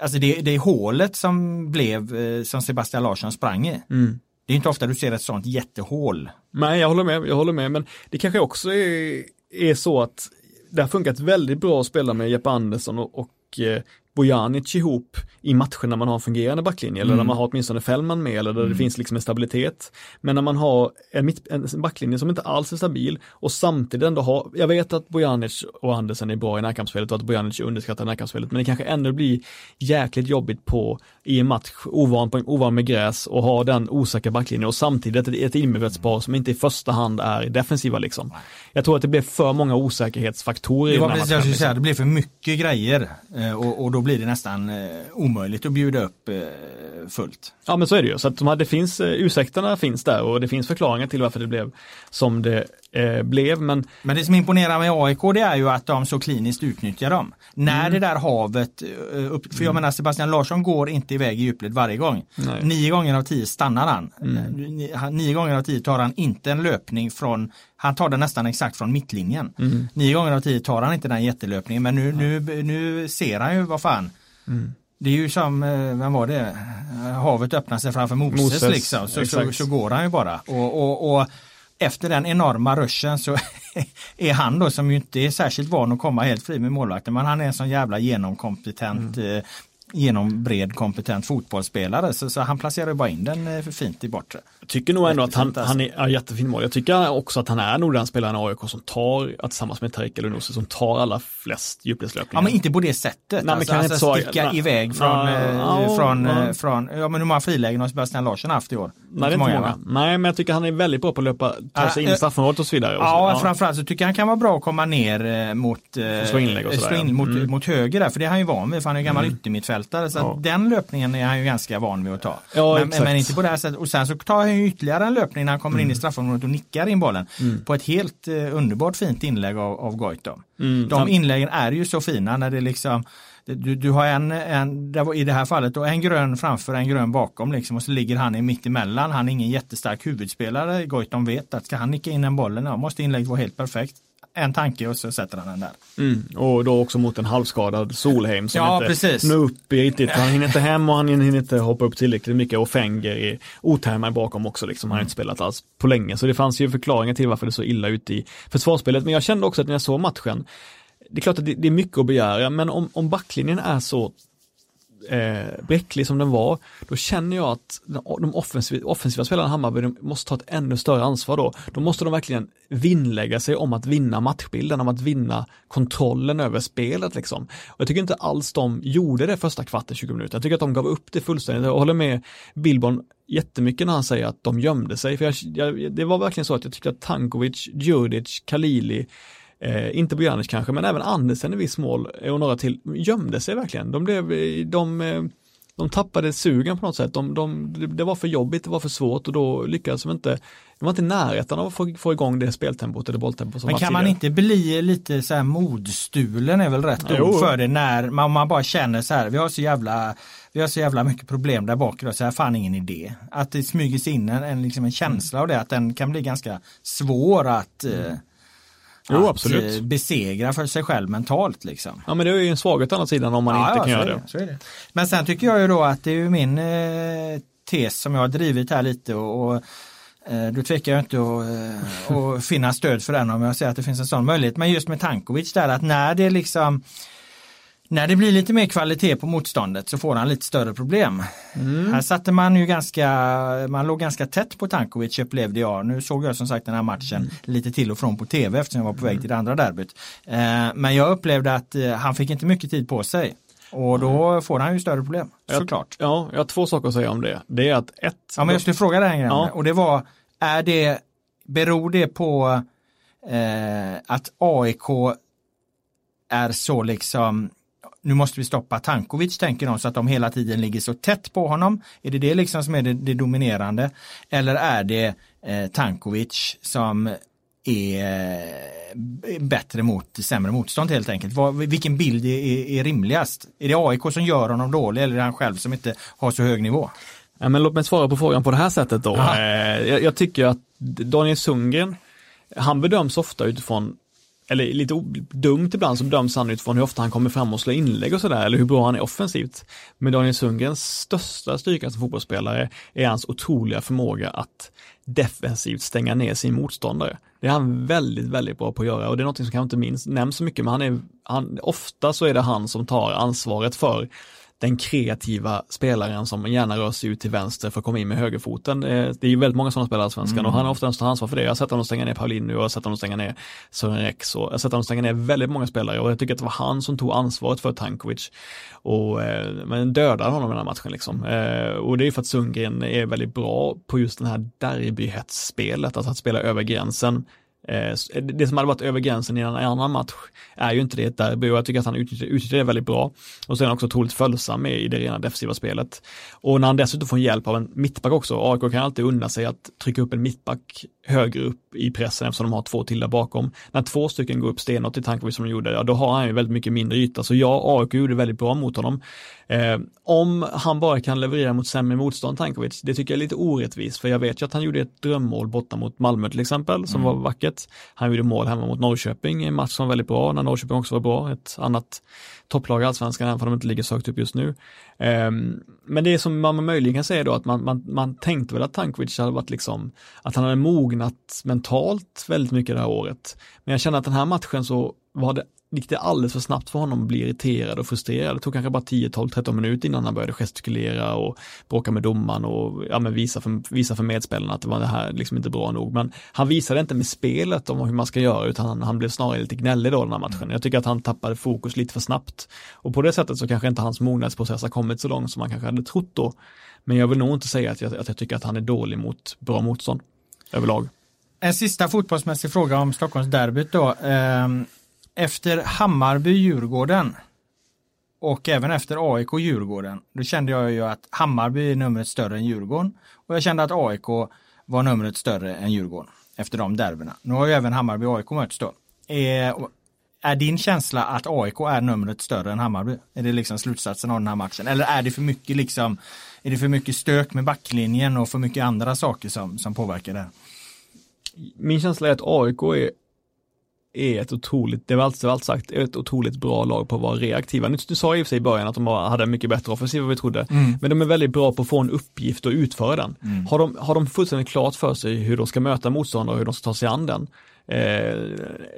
alltså det, det är hålet som blev, eh, som Sebastian Larsson sprang i. Mm. Det är inte ofta du ser ett sånt jättehål. Nej, jag håller med, jag håller med, men det kanske också är, är så att det har funkat väldigt bra att spela med Jeppe Andersson och, och eh, Bojanic ihop i matcher när man har en fungerande backlinje eller mm. när man har åtminstone Fällman med eller där mm. det finns liksom en stabilitet. Men när man har en, mitt, en backlinje som inte alls är stabil och samtidigt ändå har, jag vet att Bojanic och Andersen är bra i närkampsspelet och att Bojanic underskattar närkampsspelet men det kanske ändå blir jäkligt jobbigt på i en match ovan, på, ovan med gräs och ha den osäkra backlinjen och samtidigt ett, ett innermittfältspar som inte i första hand är defensiva liksom. Jag tror att det blir för många osäkerhetsfaktorer. Det var precis jag skulle säga, det blir för mycket grejer eh, och, och då blir det nästan eh, omöjligt att bjuda upp eh, fullt. Ja men så är det ju, så att de här, det finns, eh, ursäkterna finns där och det finns förklaringar till varför det blev som det eh, blev. Men, men det som imponerar med AIK det är ju att de så kliniskt utnyttjar dem. När mm. det där havet, eh, upp, för jag mm. menar Sebastian Larsson går inte iväg i djupled varje gång. Nej. Nio gånger av tio stannar han. Mm. Nio gånger av tio tar han inte en löpning från han tar den nästan exakt från mittlinjen. Mm. Nio gånger av tio tar han inte den jättelöpningen men nu, nu, nu ser han ju vad fan. Mm. Det är ju som, eh, vem var det, havet öppnar sig framför Moses, Moses liksom. Så, så, så, går han ju bara. Och, och, och efter den enorma ruschen så är han då som ju inte är särskilt van att komma helt fri med målvakten men han är en sån jävla genomkompetent mm. Eh, genom bred kompetent fotbollsspelare så, så han placerar bara in den eh, för fint i bortre. Jag tycker nog ändå att han, han är ja, jättefin mål. Jag tycker också att han är nog den spelaren i AIK som tar, att tillsammans med Tarik Elunussi, som tar alla flest djupledslöpningar. Ja men inte på det sättet. Nej, alltså, alltså så, sticka nej, iväg från, nej, äh, från, nej. från, ja men hur många frilägen har Sebastian Larsson haft i år? Nej det är inte många. Nej men jag tycker han är väldigt bra på att löpa, ta sig in i straffområdet och så vidare. Ja, ja framförallt så tycker jag han kan vara bra att komma ner mot, slå inlägg och sådär, slå in, mot, mm. mot höger där, för det är han ju van vid, för han är ju gammal mm. yttermittfältare. Så ja. den löpningen är han ju ganska van vid att ta. Ja, men, men, inte på det här sättet. Och sen så tar han ju ytterligare en löpning när han kommer mm. in i mm. straffområdet och nickar in bollen. Mm. På ett helt eh, underbart fint inlägg av, av Goitom. Mm. De inläggen är ju så fina när det liksom du, du har en, en, i det här fallet då, en grön framför en grön bakom liksom och så ligger han i mitt emellan. Han är ingen jättestark huvudspelare. Goitom vet att ska han nicka in den bollen, ja, måste inlägget vara helt perfekt en tanke och så sätter han den där. Mm, och då också mot en halvskadad Solheim som ja, inte precis. når upp riktigt. Han hinner inte hem och han hinner inte hoppa upp tillräckligt mycket och Fenger är otajmad bakom också. Liksom. Han har inte spelat alls på länge. Så det fanns ju förklaringar till varför det är så illa ute i försvarsspelet. Men jag kände också att när jag såg matchen, det är klart att det, det är mycket att begära, men om, om backlinjen är så eh, bräcklig som den var, då känner jag att de offensiva, offensiva spelarna i Hammarby måste ta ett ännu större ansvar då. Då måste de verkligen vinnlägga sig om att vinna matchbilden, om att vinna kontrollen över spelet liksom. Och jag tycker inte alls de gjorde det första kvarten, 20 minuter. Jag tycker att de gav upp det fullständigt. Jag håller med Billborn jättemycket när han säger att de gömde sig. För jag, jag, det var verkligen så att jag tyckte att Tankovic, Djurdjic, Kalili, Eh, inte Bojanic kanske, men även Andersen i viss mål och några till gömde sig verkligen. De, blev, de, eh, de tappade sugen på något sätt. De, de, det var för jobbigt, det var för svårt och då lyckades de inte, de var inte i närheten av att få, få igång det speltempot eller bolltempot som Men kan man inte bli lite så här modstulen är väl rätt ord för det när man, man bara känner så här, vi har så jävla vi har så jävla mycket problem där bak idag så här fan ingen idé. Att det smyger sig in en, en, liksom en känsla av det, att den kan bli ganska svår att mm. Jo, absolut. Eh, besegra för sig själv mentalt. Liksom. Ja men det är ju en svaghet å andra sidan om man ja, inte ja, kan göra det. det. det. Men sen tycker jag ju då att det är ju min eh, tes som jag har drivit här lite och, och eh, då tvekar jag inte att, eh, att finna stöd för den om jag säger att det finns en sån möjlighet. Men just med Tankovic där att när det liksom när det blir lite mer kvalitet på motståndet så får han lite större problem. Mm. Här satte man ju ganska, man låg ganska tätt på Tankovic upplevde jag. Nu såg jag som sagt den här matchen mm. lite till och från på tv eftersom jag var på väg till det andra derbyt. Eh, men jag upplevde att eh, han fick inte mycket tid på sig. Och då mm. får han ju större problem, såklart. Ja, jag har två saker att säga om det. Det är att ett... Ja, men jag skulle fråga dig en grej. Ja. Och det var, är det, beror det på eh, att AIK är så liksom nu måste vi stoppa Tankovic tänker de så att de hela tiden ligger så tätt på honom. Är det det liksom som är det, det dominerande? Eller är det eh, Tankovic som är eh, bättre mot sämre motstånd helt enkelt. Vad, vilken bild är, är, rimligast? Är det AIK som gör honom dålig eller är det han själv som inte har så hög nivå? Ja, men låt mig svara på frågan på det här sättet då. Eh, jag, jag, tycker att Daniel Sundgren, han bedöms ofta utifrån eller lite dumt ibland så döms han utifrån hur ofta han kommer fram och slår inlägg och sådär, eller hur bra han är offensivt. Men Daniel Sundgrens största styrka som fotbollsspelare är hans otroliga förmåga att defensivt stänga ner sin motståndare. Det är han väldigt, väldigt bra på att göra och det är något som kanske inte minns, nämns så mycket, men han är, han, ofta så är det han som tar ansvaret för den kreativa spelaren som gärna rör sig ut till vänster för att komma in med högerfoten. Eh, det är ju väldigt många sådana spelare i Svenskan mm. och han har ofta tar ansvar för det. Jag har sett honom stänga ner Paulinho, jag har sett honom stänga ner Sören Rex och jag har sett honom stänga ner väldigt många spelare och jag tycker att det var han som tog ansvaret för Tankovic. Och, eh, men dödade honom i den här matchen liksom. Eh, och det är för att Sundgren är väldigt bra på just den här derbyhetsspelet, alltså att spela över gränsen Eh, eh, det som hade varit över gränsen i en annan match är ju inte det där derby och jag tycker att han utnyttjar det väldigt bra. Och sen också otroligt följsam i det rena defensiva spelet. Och när han dessutom får hjälp av en mittback också, AIK kan alltid unna sig att trycka upp en mittback högre upp i pressen eftersom de har två till där bakom. När två stycken går upp stenhårt i Tankovic som de gjorde, ja då har han ju väldigt mycket mindre yta. Så ja, AIK gjorde väldigt bra mot honom. Eh, om han bara kan leverera mot sämre motstånd, Tankovic, det tycker jag är lite orättvist, för jag vet ju att han gjorde ett drömmål borta mot Malmö till exempel, som mm. var vackert. Han gjorde mål hemma mot Norrköping, en match som var väldigt bra, när Norrköping också var bra, ett annat topplag i allsvenskan, även om de inte ligger så högt upp just nu. Ehm, men det som man möjligen kan säga då, att man, man, man tänkte väl att Tankovic hade varit liksom, att han hade mognat mentalt väldigt mycket det här året. Men jag känner att den här matchen så var det gick det alldeles för snabbt för honom att bli irriterad och frustrerad. Det tog kanske bara 10, 12, 13 minuter innan han började gestikulera och bråka med domaren och ja, visa, för, visa för medspelarna att det var det här liksom inte bra nog. Men han visade inte med spelet om hur man ska göra utan han, han blev snarare lite gnällig då den här matchen. Jag tycker att han tappade fokus lite för snabbt. Och på det sättet så kanske inte hans mognadsprocess har kommit så långt som man kanske hade trott då. Men jag vill nog inte säga att jag, att jag tycker att han är dålig mot bra motstånd överlag. En sista fotbollsmässig fråga om Stockholmsderbyt då. Um efter Hammarby-Djurgården och även efter AIK-Djurgården, då kände jag ju att Hammarby är numret större än Djurgården och jag kände att AIK var numret större än Djurgården efter de derbyna. Nu har ju även Hammarby och AIK mötts då. Eh, är, är din känsla att AIK är numret större än Hammarby? Är det liksom slutsatsen av den här matchen? Eller är det för mycket liksom, är det för mycket stök med backlinjen och för mycket andra saker som, som påverkar det? Min känsla är att AIK är är ett otroligt, det var alltså allt sagt, ett otroligt bra lag på att vara reaktiva. Nu, du sa i och för sig i början att de hade mycket bättre offensiv än vi trodde, mm. men de är väldigt bra på att få en uppgift och utföra den. Mm. Har, de, har de fullständigt klart för sig hur de ska möta motståndare och hur de ska ta sig an den, eh,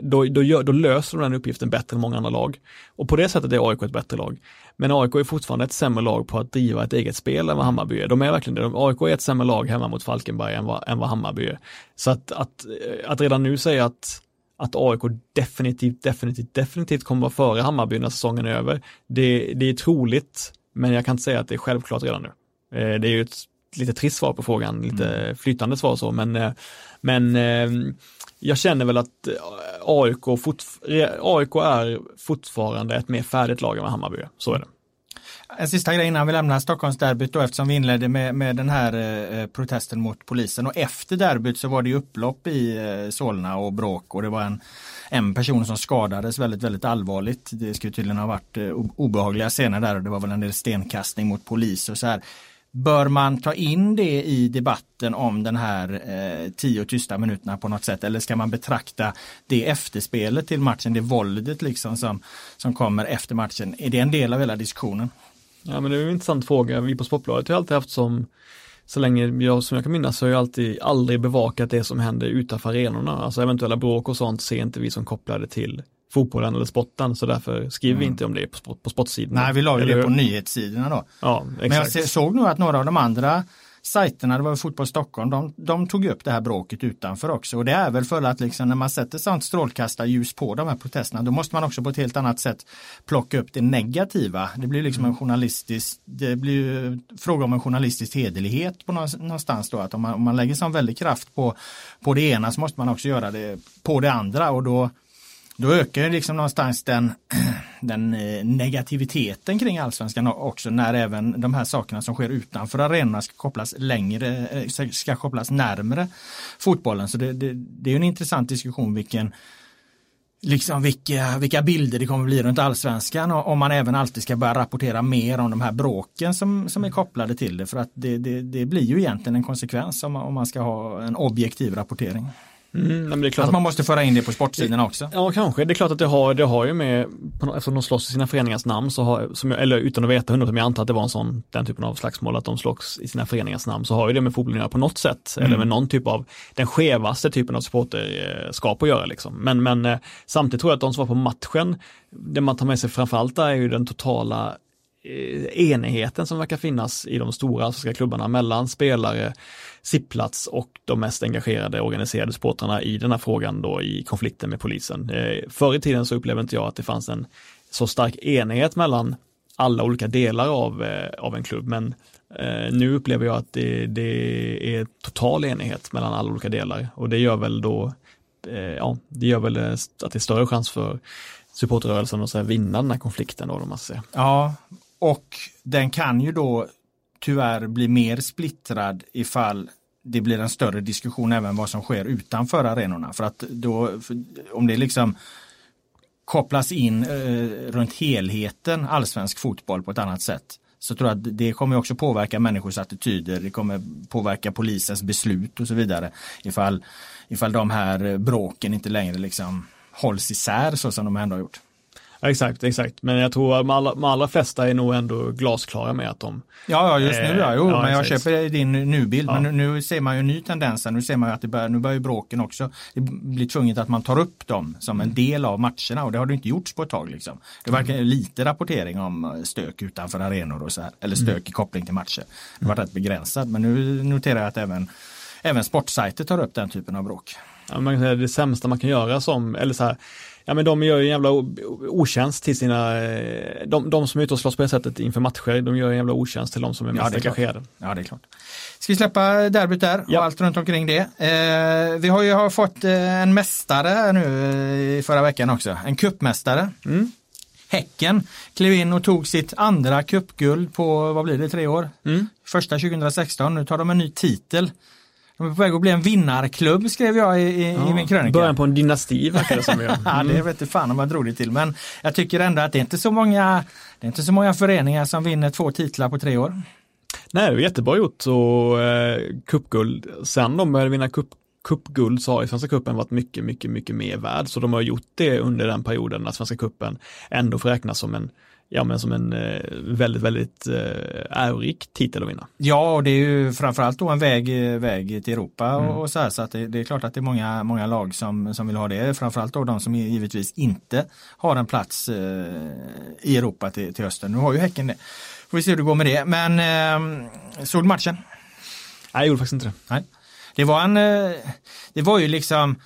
då, då, gör, då, löser de den uppgiften bättre än många andra lag. Och på det sättet är AIK ett bättre lag. Men AIK är fortfarande ett sämre lag på att driva ett eget spel än vad Hammarby är. De är verkligen det. AIK är ett sämre lag hemma mot Falkenberg än vad, än vad Hammarby är. Så att, att, att redan nu säga att att AIK definitivt, definitivt, definitivt kommer vara före Hammarby när säsongen är över. Det, det är troligt, men jag kan inte säga att det är självklart redan nu. Eh, det är ju ett lite trist svar på frågan, lite mm. flytande svar så, men, eh, men eh, jag känner väl att AIK, fort, AIK är fortfarande ett mer färdigt lag än Hammarby, så är det. En sista grej innan vi lämnar Stockholmsderbyt då eftersom vi inledde med, med den här eh, eh, protesten mot polisen och efter derbyt så var det upplopp i eh, Solna och bråk och det var en, en person som skadades väldigt väldigt allvarligt. Det skulle tydligen ha varit eh, obehagliga scener där och det var väl en del stenkastning mot polis och så här. Bör man ta in det i debatten om den här eh, tio tysta minuterna på något sätt eller ska man betrakta det efterspelet till matchen, det våldet liksom som, som kommer efter matchen, är det en del av hela diskussionen? Ja men det är en intressant fråga. Vi på Sportbladet har alltid haft som, så länge jag, som jag kan minnas, så har jag alltid aldrig bevakat det som händer utanför arenorna. Alltså eventuella bråk och sånt ser inte vi som kopplade till fotbollen eller sporten så därför skriver mm. vi inte om det på, på sportsidorna. Nej, vi la ju det på nyhetssidorna då. Ja, exakt. Men jag såg nu att några av de andra sajterna, det var Fotboll Stockholm, de, de tog upp det här bråket utanför också. Och det är väl för att liksom när man sätter sånt strålkastarljus på de här protesterna, då måste man också på ett helt annat sätt plocka upp det negativa. Det blir liksom en mm. journalistisk, det blir ju fråga om en journalistisk hederlighet på någonstans då, att om man, om man lägger sån väldig kraft på, på det ena så måste man också göra det på det andra och då då ökar liksom någonstans den, den eh, negativiteten kring allsvenskan också när även de här sakerna som sker utanför arenorna ska kopplas längre, eh, ska kopplas närmre fotbollen. Så det, det, det är en intressant diskussion vilken liksom vilka, vilka bilder det kommer bli runt allsvenskan och om man även alltid ska börja rapportera mer om de här bråken som, som är kopplade till det för att det, det, det blir ju egentligen en konsekvens om, om man ska ha en objektiv rapportering. Mm, klart att man måste föra in det på sportsidorna också. Ja, kanske. Det är klart att det har, det har ju med, eftersom de slåss i sina föreningars namn, så har, som jag, eller utan att veta hundra, men jag antar att det var en sån, den typen av slagsmål, att de slåss i sina föreningars namn, så har ju det med fotbollen att göra på något sätt, mm. eller med någon typ av, den skevaste typen av supporterskap att göra liksom. Men, men eh, samtidigt tror jag att de som var på matchen, det man tar med sig framförallt är ju den totala Eh, enigheten som verkar finnas i de stora svenska klubbarna mellan spelare, sittplats och de mest engagerade organiserade supportrarna i den här frågan då i konflikten med polisen. Eh, förr i tiden så upplevde inte jag att det fanns en så stark enighet mellan alla olika delar av, eh, av en klubb, men eh, nu upplever jag att det, det är total enighet mellan alla olika delar och det gör väl då eh, ja, det gör väl att det är större chans för supporterrörelsen att säga, vinna den här konflikten då, om man säger. Ja, och den kan ju då tyvärr bli mer splittrad ifall det blir en större diskussion även vad som sker utanför arenorna. För att då, för om det liksom kopplas in eh, runt helheten allsvensk fotboll på ett annat sätt så tror jag att det kommer också påverka människors attityder, det kommer påverka polisens beslut och så vidare. Ifall, ifall de här bråken inte längre liksom hålls isär så som de ändå har gjort. Exakt, exakt. Men jag tror att de allra, de allra flesta är nog ändå glasklara med att de... Ja, ja just nu ja. Jo, ja, men jag exakt. köper din nubild. Ja. Men nu, nu ser man ju en ny tendens. Nu ser man ju att det börjar, nu börjar ju bråken också. Det blir tvunget att man tar upp dem som en del av matcherna och det har det inte gjorts på ett tag. Liksom. Det var verkligen lite rapportering om stök utanför arenor och så här. Eller stök i koppling till matcher. Det var rätt begränsat men nu noterar jag att även, även sportsajter tar upp den typen av bråk. Ja, man kan säga det sämsta man kan göra som, eller så här, ja men de gör ju en jävla otjänst till sina, eh, de, de som är ute och slåss på det sättet inför matcher, de gör en jävla otjänst till de som är Ja, mest klart. engagerade. Ja, det är klart. Ska vi släppa derbyt där Ja. och allt runt omkring det. Eh, vi har ju har fått eh, en mästare nu eh, i förra veckan också. En kuppmästare. Mm. Häcken klev in och tog sitt andra cupguld på, vad blir det, tre år? Mm. Första 2016, nu tar de en ny titel. De är på väg att bli en vinnarklubb skrev jag i, i, i min krönika. Början på en dynasti verkar det som. ju. Ja, det vet inte fan om jag drog det till. Men jag tycker ändå att det är inte så många, det är inte så många föreningar som vinner två titlar på tre år. Nej, det var jättebra gjort och eh, cupguld. Sen de började vinna cup, cupguld så har ju Svenska cupen varit mycket, mycket, mycket mer värd. Så de har gjort det under den perioden när Svenska cupen ändå får räknas som en, ja men som en eh, väldigt, väldigt eh, ärorik titel att vinna. Ja, och det är ju framförallt då en väg, väg till Europa Mm. och, och så här. Så att det, det är klart att det är många, många lag som, som vill ha det. Framförallt då de som givetvis inte har en plats eh, i Europa till, till hösten. Nu har ju Häcken det. Får vi se hur det går med det. Men eh, såg du matchen? Nej, jag gjorde faktiskt inte det. Nej. Det var en, eh, det var ju liksom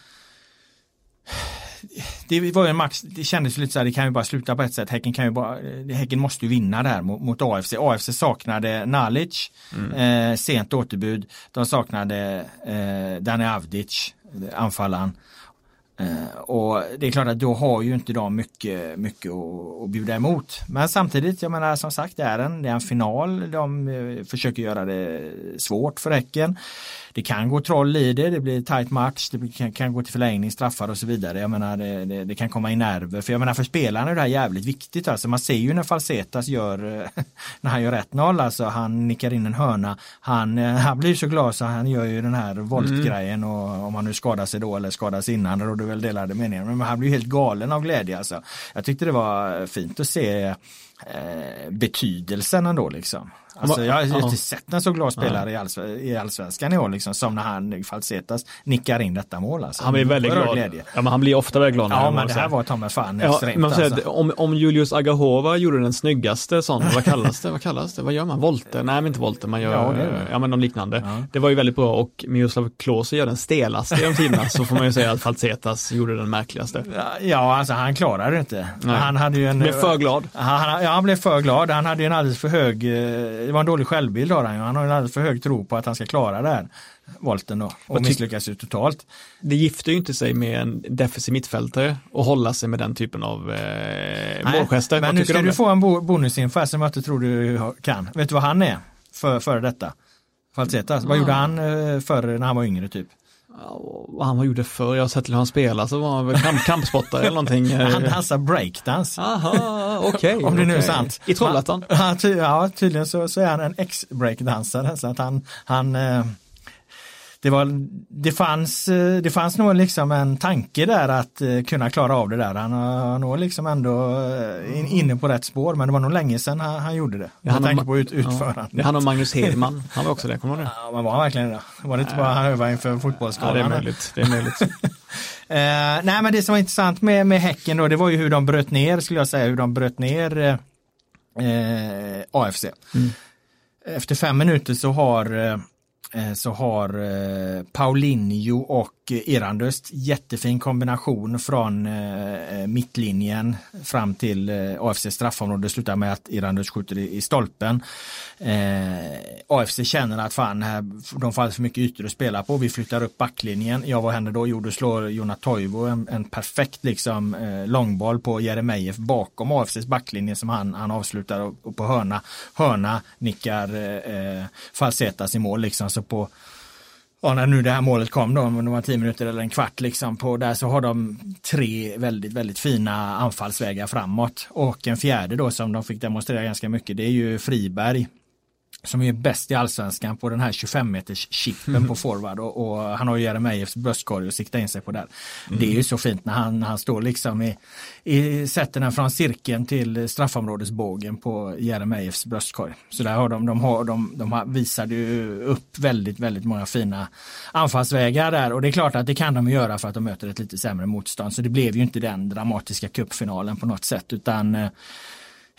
det var ju en match, det kändes lite så här, det kan ju bara sluta på ett sätt. Häcken, kan ju bara, eh, Häcken måste ju vinna där mot, mot AFC. AFC saknade Nalic, eh, sent återbud. De saknade eh, Dani Avdic, anfallaren. Eh, och det är klart att då har ju inte de mycket, mycket att, att bjuda emot. Men samtidigt, jag menar som sagt, det är en, det är en final. De eh, försöker göra det svårt för Häcken. Det kan gå troll i det, det blir tight match, det kan, kan gå till förlängning, straffar och så vidare. Jag menar det, det, det kan komma i nerver. För jag menar för spelarna är det här jävligt viktigt. Alltså man ser ju när Falsetas gör, eh, när han gör 1-0, alltså han nickar in en hörna. Han, eh, han blir så glad så han gör ju den här voltgrejen och om han nu skadar sig då eller skadas innan, då råder väl delade meningar. Men han blir helt galen av glädje alltså. Jag tyckte det var fint att se eh, betydelsen ändå liksom. Alltså, jag har Ja. inte sett en så glad spelare i, allsv- i allsvenskan i år liksom, som när han Falsetas nickar in detta mål. Alltså. Han blir väldigt glad. Glädje. Ja, men han blir ofta väldigt glad. Ja men det här var ta mig fan Ja, extremt. men säga, alltså. om, om Julius Agahova gjorde den snyggaste sån, vad kallas det? Vad kallas det? Vad gör man? Volter? Nej, men inte volter, man gör, Ja, det det. ja men någon liknande. Ja. Det var ju väldigt bra och Miroslav Klose gör den stelaste genom tiderna, så får man ju säga att Falsetas gjorde den märkligaste. Ja, alltså han klarade det inte. Nej. Han hade ju en... Blev för glad. Han, han- ja, han blev för glad. Han hade ju en alldeles för hög, eh, det var en dålig självbild har han ju. Han har en alldeles för hög tro på att han ska klara det här volten då. Och misslyckas ju totalt. Det gifter ju inte sig med en defensiv mittfältare och hålla sig med den typen av eh, målgester. Men Vad nu ska du det? få en bo bonusinfo här som jag inte tror du kan. Vet du vad han är för, före detta? Falsetas. Vad Ja. gjorde han eh, förr när han var yngre typ? Vad han gjorde förr, jag har sett hur han spelar så var han väl kamp, kampsportare eller någonting. Han dansar breakdance. Aha, okej. Om det nu är sant. I Trollhättan? Ja tydligen så, så är han en ex-breakdansare. Så att han, han eh, det, var, det, fanns, eh, det fanns nog liksom en tanke där att eh, kunna klara av det där. Han har nog liksom ändå eh, in, inne på rätt spår men det var nog länge sedan han, han gjorde det. Jag tänker på ut, Ja, utförandet. det är han och Magnus Hedman, han var också det, kommer du ihåg det? Ja, men var han verkligen det? Var det inte bara han övade inför Ja, det fotbollsskalan? är möjligt. Det är möjligt. Eh, nej men det som var intressant med, med Häcken då det var ju hur de bröt ner skulle jag säga, hur de bröt ner eh, AFC. Mm. Efter fem minuter så har, Eh, så har eh, Paulinho och eh, Erandöst jättefin kombination från mittlinjen fram till AFC straffområde. Slutar med att Erandöst skjuter i stolpen. AFC känner att fan, här, de får alldeles för mycket ytor att spela på. Vi flyttar upp backlinjen. Ja, vad händer då? Jo, då slår Jonas Toivo en, en perfekt liksom, långboll på Jeremejeff bakom AFCs backlinje som han, han avslutar och, och på hörna, hörna nickar eh, Falsetas i mål. Liksom alltså på, ja, när nu det här målet kom då, om det var tio minuter eller en kvart liksom på där så har de tre väldigt, väldigt fina anfallsvägar framåt. Och en fjärde då som de fick demonstrera ganska mycket, det är ju Friberg som är bäst i allsvenskan på den här 25 meters chippen mm. på forward och, och, han har ju Jeremejeffs bröstkorg att sikta in sig på där. Mm. Det är ju så fint när han, han står liksom i, i sätter den från cirkeln till straffområdesbågen på Jeremejeffs bröstkorg. Så där har de, de, har, de, de visade ju upp väldigt, väldigt många fina anfallsvägar där och det är klart att det kan de göra för att de möter ett lite sämre motstånd. Så det blev ju inte den dramatiska cupfinalen på något sätt utan eh,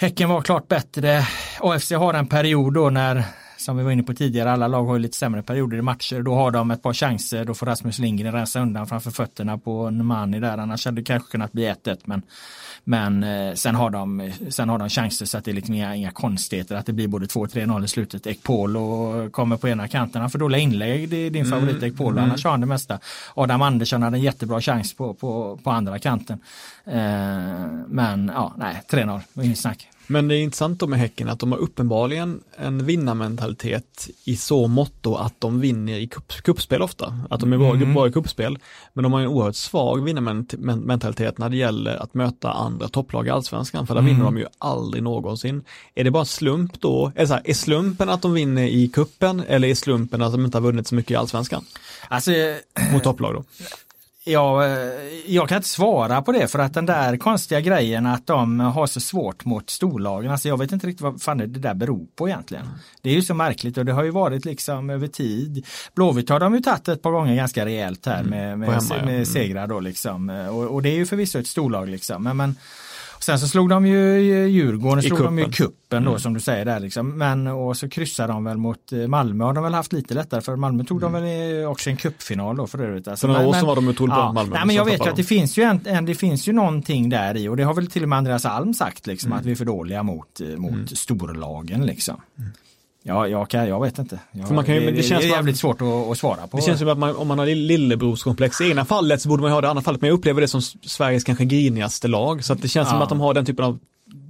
Häcken var klart bättre. AFC har en period då när, som vi var inne på tidigare, alla lag har ju lite sämre perioder i matcher. Då har de ett par chanser, då får Rasmus Lindgren rensa undan framför fötterna på Nemani där. Annars hade det kanske kunnat bli 1-1. Men, men eh, sen, har de, sen har de chanser så att det är liksom inga, inga konstigheter att det blir både 2-3-0 i slutet. Ekpolo kommer på ena kanten. Han får dåliga inlägg, det är din mm. favorit Ekpolo. Mm. Annars har han det mesta. Adam Andersson hade en jättebra chans på, på, på andra kanten. Eh, men ja, nej, 3-0, inget snack. Men det är intressant då med Häcken att de har uppenbarligen en vinnarmentalitet i så mått att de vinner i kuppspel ofta. Att de är bra, mm. bra i kuppspel. Men de har en oerhört svag vinnarmentalitet när det gäller att möta andra topplag i allsvenskan. För där mm. vinner de ju aldrig någonsin. Är det bara slump då? Är, så här, är slumpen att de vinner i kuppen eller är slumpen att de inte har vunnit så mycket i allsvenskan? Alltså, Mot topplag då? Ja, eh, jag kan inte svara på det för att den där konstiga grejen att de har så svårt mot storlagen. Alltså jag vet inte riktigt vad fan det där beror på egentligen. Det är ju så märkligt och det har ju varit liksom över tid. Blåvitt har de ju tagit ett par gånger ganska rejält här mm. med, med, hemma, ja. med segrar då liksom. Och, och, det är ju förvisso ett storlag liksom. Men, men Sen så slog de ju Djurgården, I slog kuppen. de ju kuppen då mm. som du säger där liksom. Men och så kryssade de väl mot eh, Malmö har de väl haft lite lättare för Malmö tog mm. de väl också en cupfinal då för övrigt. Alltså, för några år sedan var de ju ja, Malmö. Nej men jag vet ju att det finns ju en, en, det finns ju någonting där i och det har väl till och med Andreas Alm sagt liksom mm. att vi är för dåliga mot, eh, mot mm. storlagen liksom. Ja, jag, kan, jag vet inte. Jag, man kan ju, det, det, känns det är jävligt svårt att, att, svara på. Det känns som att man, om man har lillebrorskomplex i ena fallet så borde man ha det i andra fallet. Men jag upplever det som Sveriges kanske grinigaste lag. Så att det känns ja. som att de har den typen av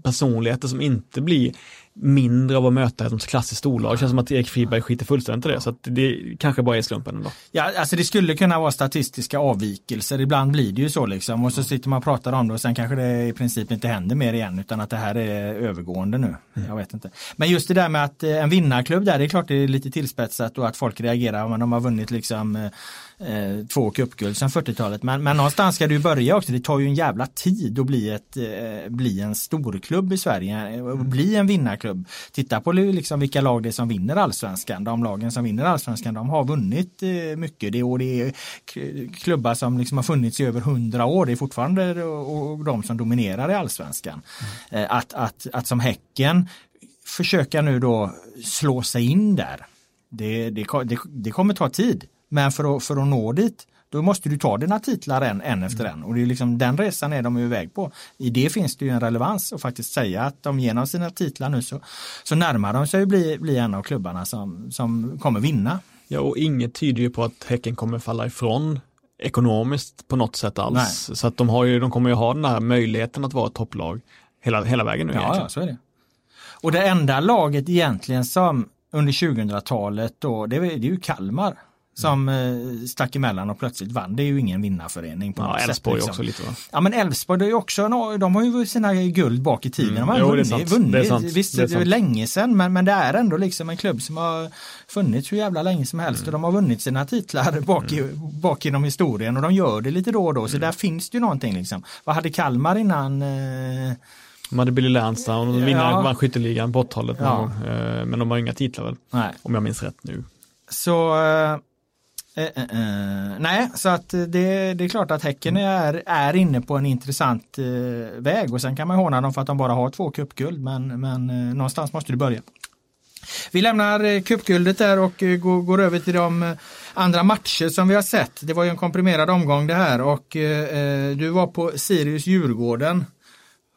personligheter som inte blir mindre av att möta ett klassiskt storlag. Det känns som att Erik Friberg skiter fullständigt i det. Så det kanske bara är slumpen ändå. Ja, alltså det skulle kunna vara statistiska avvikelser. Ibland blir det ju så liksom. Och så sitter man och pratar om det och sen kanske det i princip inte händer mer igen utan att det här är övergående nu. Mm. Jag vet inte. Men just det där med att eh, en vinnarklubb där, det är klart det är lite tillspetsat och att folk reagerar om de har vunnit liksom eh, eh, två cupguld sedan 40-talet. Men, men någonstans ska du börja också. Det tar ju en jävla tid att bli, ett, eh, bli en storklubb i Sverige. Och bli en vinnarklubb. Titta på liksom vilka lag det är som vinner allsvenskan. De lagen som vinner allsvenskan de har vunnit eh, mycket. Det, och det är klubbar som liksom har funnits i över hundra år. Det är fortfarande och, och de som dominerar i allsvenskan. Mm. Eh, att, att, att som Häcken försöka nu då slå sig in där. Det, det, det, det kommer ta tid. Men för att, för att nå dit då måste du ta dina titlar en, en efter en och det är liksom den resan är de iväg på. I det finns det ju en relevans att faktiskt säga att de genom sina titlar nu så, så närmar de sig bli, bli en av klubbarna som, som kommer vinna. Ja och inget tyder ju på att Häcken kommer falla ifrån ekonomiskt på något sätt alls. Nej. Så att de, har ju, de kommer ju ha den här möjligheten att vara ett topplag hela, hela vägen nu. Ja, ja, så är det. Och det enda laget egentligen som under 2000-talet då, det är, det är ju Kalmar som eh, stack emellan och plötsligt vann. Det är ju ingen vinnarförening på ja, Älvsborg liksom. också lite va? Ja men Elfsborg, är också, de har ju sina guld bak i tiden. Mm. De har jo, vunnit, det är sant. vunnit. Det är sant. Visst, det är, sant. länge sedan men, men det är ändå liksom en klubb som har funnits hur jävla länge som helst mm. och de har vunnit sina titlar bak, i, mm. bak genom historien och de gör det lite då och då. Så mm. där finns det ju någonting liksom. Vad hade Kalmar innan eh, de hade Billy Lansdown och de ja. vann skytteligan på 80-talet. Ja. Eh, men de har inga titlar väl? Nej. Om jag minns rätt nu. Så eh, Eh, eh, eh, nej, så att det, det, är klart att Häcken är, är inne på en intressant eh, väg och sen kan man håna dem för att de bara har två cupguld men, men eh, någonstans måste du börja. Vi lämnar eh, cupguldet där och eh, går, går över till de eh, andra matcher som vi har sett. Det var ju en komprimerad omgång det här och eh, du var på Sirius Djurgården.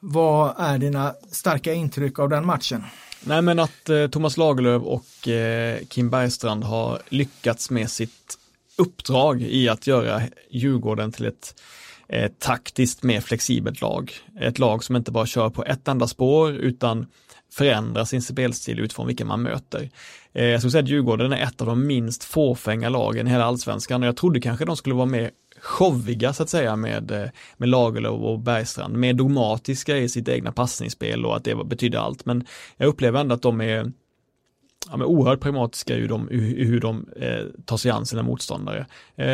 Vad är dina starka intryck av den matchen? Nej men att eh, Thomas Lagerlöf och eh, Kim Bergstrand har lyckats med sitt uppdrag i att göra Djurgården till ett eh, taktiskt mer flexibelt lag. Ett lag som inte bara kör på ett enda spår utan förändrar sin spelstil utifrån vilka man möter. Eh, jag skulle säga att Djurgården är ett av de minst fåfänga lagen i hela allsvenskan och jag trodde kanske de skulle vara mer showiga så att säga med, eh, med Lagerlöf och Bergstrand, mer dogmatiska i sitt egna passningsspel och att det betyder allt. Men jag upplever ändå att de är ja, men oerhört pragmatiska i, de, hur de eh, tar sig an sina motståndare. Eh,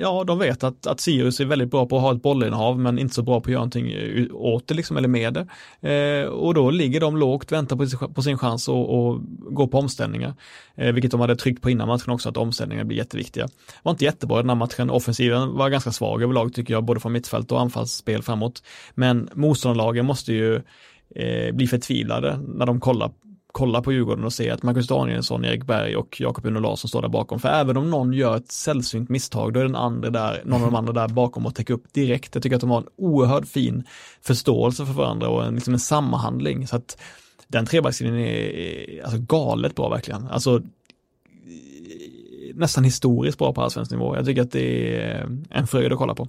ja, de vet att, att Sirius är väldigt bra på att ha ett bollinnehav men inte så bra på att göra någonting åt det liksom, eller med det. Eh, och då ligger de lågt, väntar på, på sin chans och, och går på omställningar. Eh, vilket de hade tryckt på innan matchen också, att omställningar blir jätteviktiga. Det var inte jättebra den här matchen, offensiven var ganska svag överlag tycker jag, både från mittfält och anfallsspel framåt. Men motståndarlagen måste ju eh, bli förtvivlade när de kollar kolla på Djurgården och se att Marcus Danielsson, Erik Berg och Jakob Uno Larsson står där bakom. För även om någon gör ett sällsynt misstag, då är den andra där, någon av de andra där bakom och täcker upp direkt. Jag tycker att de har en oerhört fin förståelse för varandra och en, liksom en sammanhandling. Så att den trebackslinjen är alltså galet bra verkligen. Alltså eh, nästan historiskt bra på allsvensk nivå. Jag tycker att det är en fröjd att kolla på.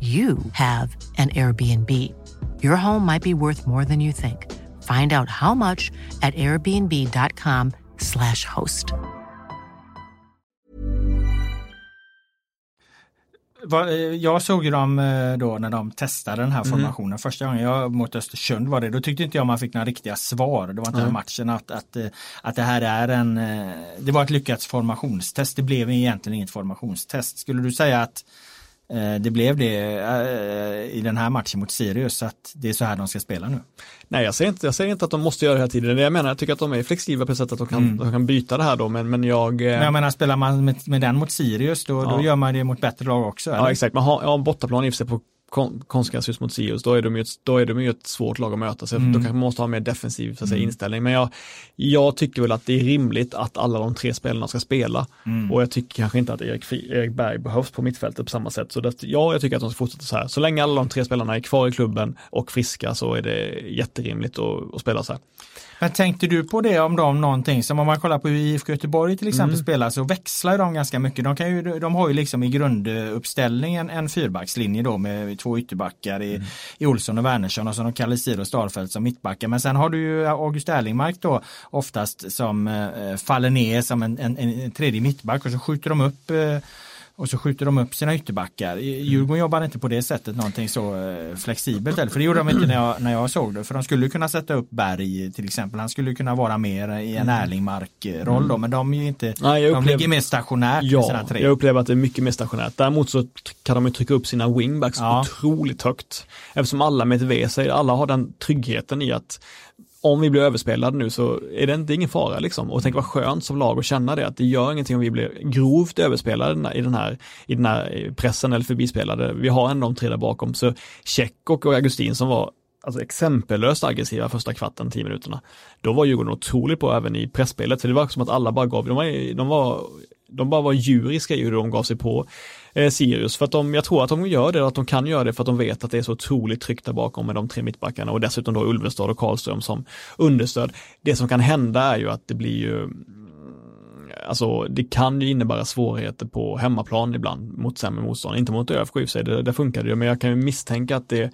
you have an Airbnb. Your home might be worth more than you think. Find out how much at airbnb.com slash host. Eh, jag såg ju dem eh, då när de testade den här mm. formationen mm. första gången jag mot Östersund var det. Då tyckte inte jag man fick några riktiga svar. Det var inte mm. den matchen att, att, eh, att det här är en Det var ett lyckats formationstest. Det blev egentligen inget formationstest. Skulle du säga att det blev det eh, i den här matchen mot Sirius, att det är så här de ska spela nu. Nej, jag säger inte, jag säger inte att de måste göra det hela tiden. Det jag menar, jag tycker att de är flexibla på sättet att de kan, mm. de kan byta det här då, men, men jag... Eh, men jag menar, spelar man med, med den mot Sirius, då, ja. då gör man det mot bättre lag också. Eller? Ja, exakt. Man har, ja, bortaplan i och för sig på konstgräs just mot Sirius, då är de ju ett, då är de ju ett svårt lag att möta, så mm. då kanske man måste ha mer defensiv så att säga, mm. inställning. Men jag, jag tycker väl att det är rimligt att alla de tre spelarna ska spela mm. och jag tycker kanske inte att Erik, Erik Berg behövs på mittfältet på samma sätt. Så det, ja, jag tycker att de ska fortsätta så här. Så länge alla de tre spelarna är kvar i klubben och friska så är det jätterimligt att, att spela så här. Men tänkte du på det om de någonting som om man kollar på hur IFK Göteborg till exempel mm. spelar så växlar de ganska mycket. De, kan ju, de har ju liksom i grunduppställningen en fyrbackslinje då med två ytterbackar i, mm. i Olsson och Wernersson och så har de Kalle Sir och Starfelt som mittbackar. Men sen har du ju August Erlingmark då oftast som eh, faller ner som en, en, en, tredje mittback och så skjuter de upp eh, och så skjuter de upp sina ytterbackar. Djurgården jobbar inte på det sättet någonting så eh, flexibelt. För det gjorde de inte när jag, när jag såg det. För de skulle kunna sätta upp Berg till exempel. Han skulle kunna vara mer i en mm. Erlingmark-roll då. Men de är ju inte, Nej, de upplever, ligger mer stationärt ja, tre. jag upplever att det är mycket mer stationärt. Däremot så kan de ju trycka upp sina wingbacks ja. otroligt högt. Eftersom alla med ett V sig, alla har den tryggheten i att om vi blir överspelade nu så är det, inte, ingen fara liksom. Och tänk vad skönt som lag att känna det, att det gör ingenting om vi blir grovt överspelade i den här, i den här eh, pressen eller förbispelade. Vi har ändå de tre där bakom. Så Check och Augustin som var alltså exempellöst aggressiva första kvarten, tio minuterna. Då var Djurgården otroligt bra även i pressspelet, så det var som att alla bara gav, de var, de var, de bara var djuriska i hur de gav sig på eh, Sirius. För att de, jag tror att de gör det, att de kan göra det för att de vet att det är så otroligt tryggt där bakom med de tre mittbackarna och dessutom då Ulvestad och Karlström som understöd. Det som kan hända är ju att det blir ju mm, alltså det kan ju innebära svårigheter på hemmaplan ibland mot sämre motstånd, inte mot ÖFK i och för sig, det, det funkar ju, men jag kan ju misstänka att det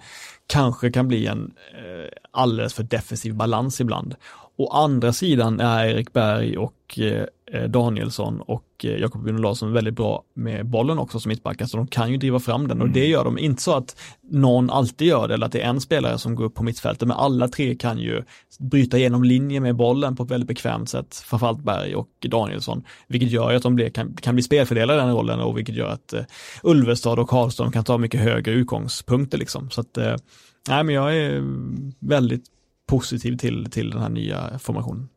kanske kan bli en eh, alldeles för defensiv balans ibland. Å andra sidan är Erik Berg och eh, Danielsson och eh, Jakob Brynolf Larsson väldigt bra med bollen också som mittbackar, så de kan ju driva fram den och det gör de. Inte så att någon alltid gör det eller att det är en spelare som går upp på mittfältet, men alla tre kan ju bryta igenom linje med bollen på ett väldigt bekvämt sätt, framförallt Berg och Danielsson, vilket gör att de blir, kan, kan bli spelfördelare i den rollen och vilket gör att uh, Ulvestad och Karlström kan ta mycket högre utgångspunkter liksom. Så att, uh, nej men jag är väldigt positiv till, till den här nya formationen.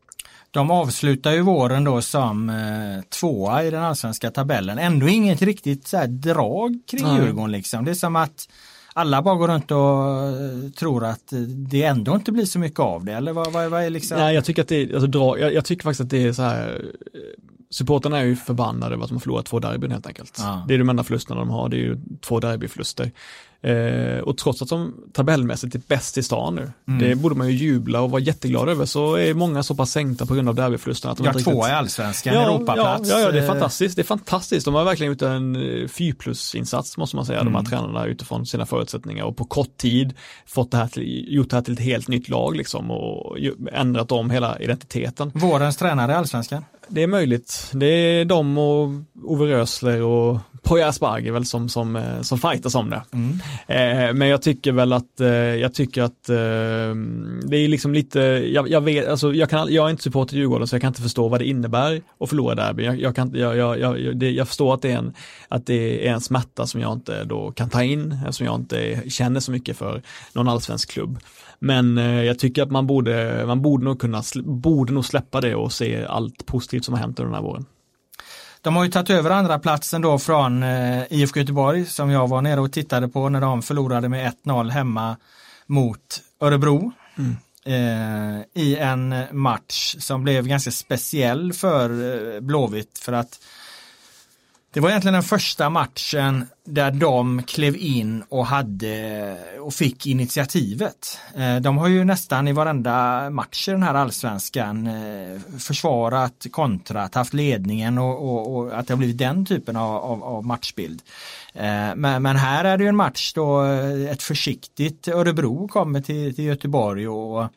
De avslutar ju våren då som eh, tvåa i den allsvenska tabellen. Ändå inget riktigt så drag kring. Djurgården liksom. Det är som att alla bara går runt och eh, tror att det ändå inte blir så mycket av det eller vad, vad, vad är liksom? Nej jag tycker att det är, alltså, dra, jag, jag, tycker faktiskt att det är så här Supporterna är ju förbannade över att de har förlorat två derbyn helt enkelt. Ja. Det är de enda förlusterna de har, det är ju två derbyförluster. Eh, och trots att de tabellmässigt är bäst i stan nu, mm. det borde man ju jubla och vara jätteglad över, så är många så pass sänkta på grund av derbyförlusterna. Att de ja, två riktigt... i allsvenskan, ja, Europaplats. Ja, ja, det är fantastiskt. Det är fantastiskt. De har verkligen gjort en 4 eh, plus-insats måste man säga, mm. de här mm. tränarna utifrån sina förutsättningar och på kort tid fått det här till, gjort det här till ett helt nytt lag liksom och ändrat om hela identiteten. Vårens tränare i allsvenskan? Det är möjligt. Det är de och Ove Rösler och Poya Asbaghi väl som, som, eh, som fightas om det. Mm. Eh, men jag tycker väl att, eh, jag tycker att eh, det är liksom lite, jag, jag vet, alltså jag, kan, jag är inte supporter till Djurgården så jag kan inte förstå vad det innebär att förlora derby. Jag, jag, kan, jag, jag, jag, det, jag förstår att det, är en, att det är en smärta som jag inte då kan ta in, eftersom jag inte känner så mycket för någon allsvensk klubb. Men eh, jag tycker att man borde, man borde nog kunna, borde nog släppa det och se allt positivt som har hänt under den här våren. De har ju tagit över andra platsen då från eh, IFK Göteborg som jag var nere och tittade på när de förlorade med 1-0 hemma mot Örebro. Mm. Eh, I en match som blev ganska speciell för eh, Blåvitt för att det var egentligen den första matchen där de klev in och hade och fick initiativet. Eh, de har ju nästan i varenda match i den här allsvenskan eh, försvarat, kontrat, haft ledningen och, och, och att det har blivit den typen av, av, av matchbild. Eh, men, men, här är det ju en match då ett försiktigt Örebro kommer till, till Göteborg och,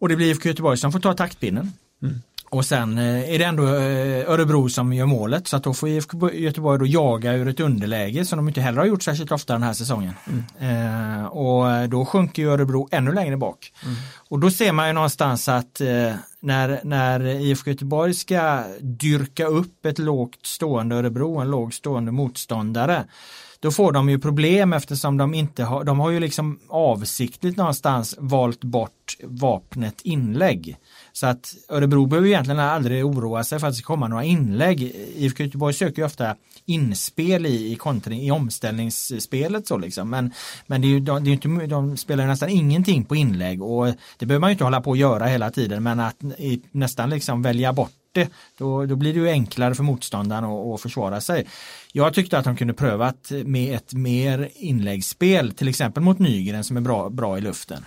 och det blir IFK Göteborg som får ta taktpinnen. Mm. Och sen eh, är det ändå eh, Örebro som gör målet så att då får IFK Göteborg då jaga ur ett underläge som de inte heller har gjort särskilt ofta den här säsongen. Mm. Eh, och då sjunker ju Örebro ännu längre bak. Mm. Och då ser man ju någonstans att eh, när, när IFK Göteborg ska dyrka upp ett lågt stående Örebro, en lågt stående motståndare då får de ju problem eftersom de inte har, de har ju liksom avsiktligt någonstans valt bort vapnet inlägg. Så att Örebro behöver egentligen aldrig oroa sig för att det ska komma några inlägg. IFK Göteborg söker ju ofta inspel i, i, kontring, i omställningsspelet så liksom. Men, men det är ju, de, det är inte, de spelar nästan ingenting på inlägg och det behöver man ju inte hålla på att göra hela tiden men att i, nästan liksom välja bort det, då, då blir det ju enklare för motståndaren att, att försvara sig. Jag tyckte att de kunde prövat med ett mer inläggsspel, till exempel mot Nygren som är bra, bra i luften.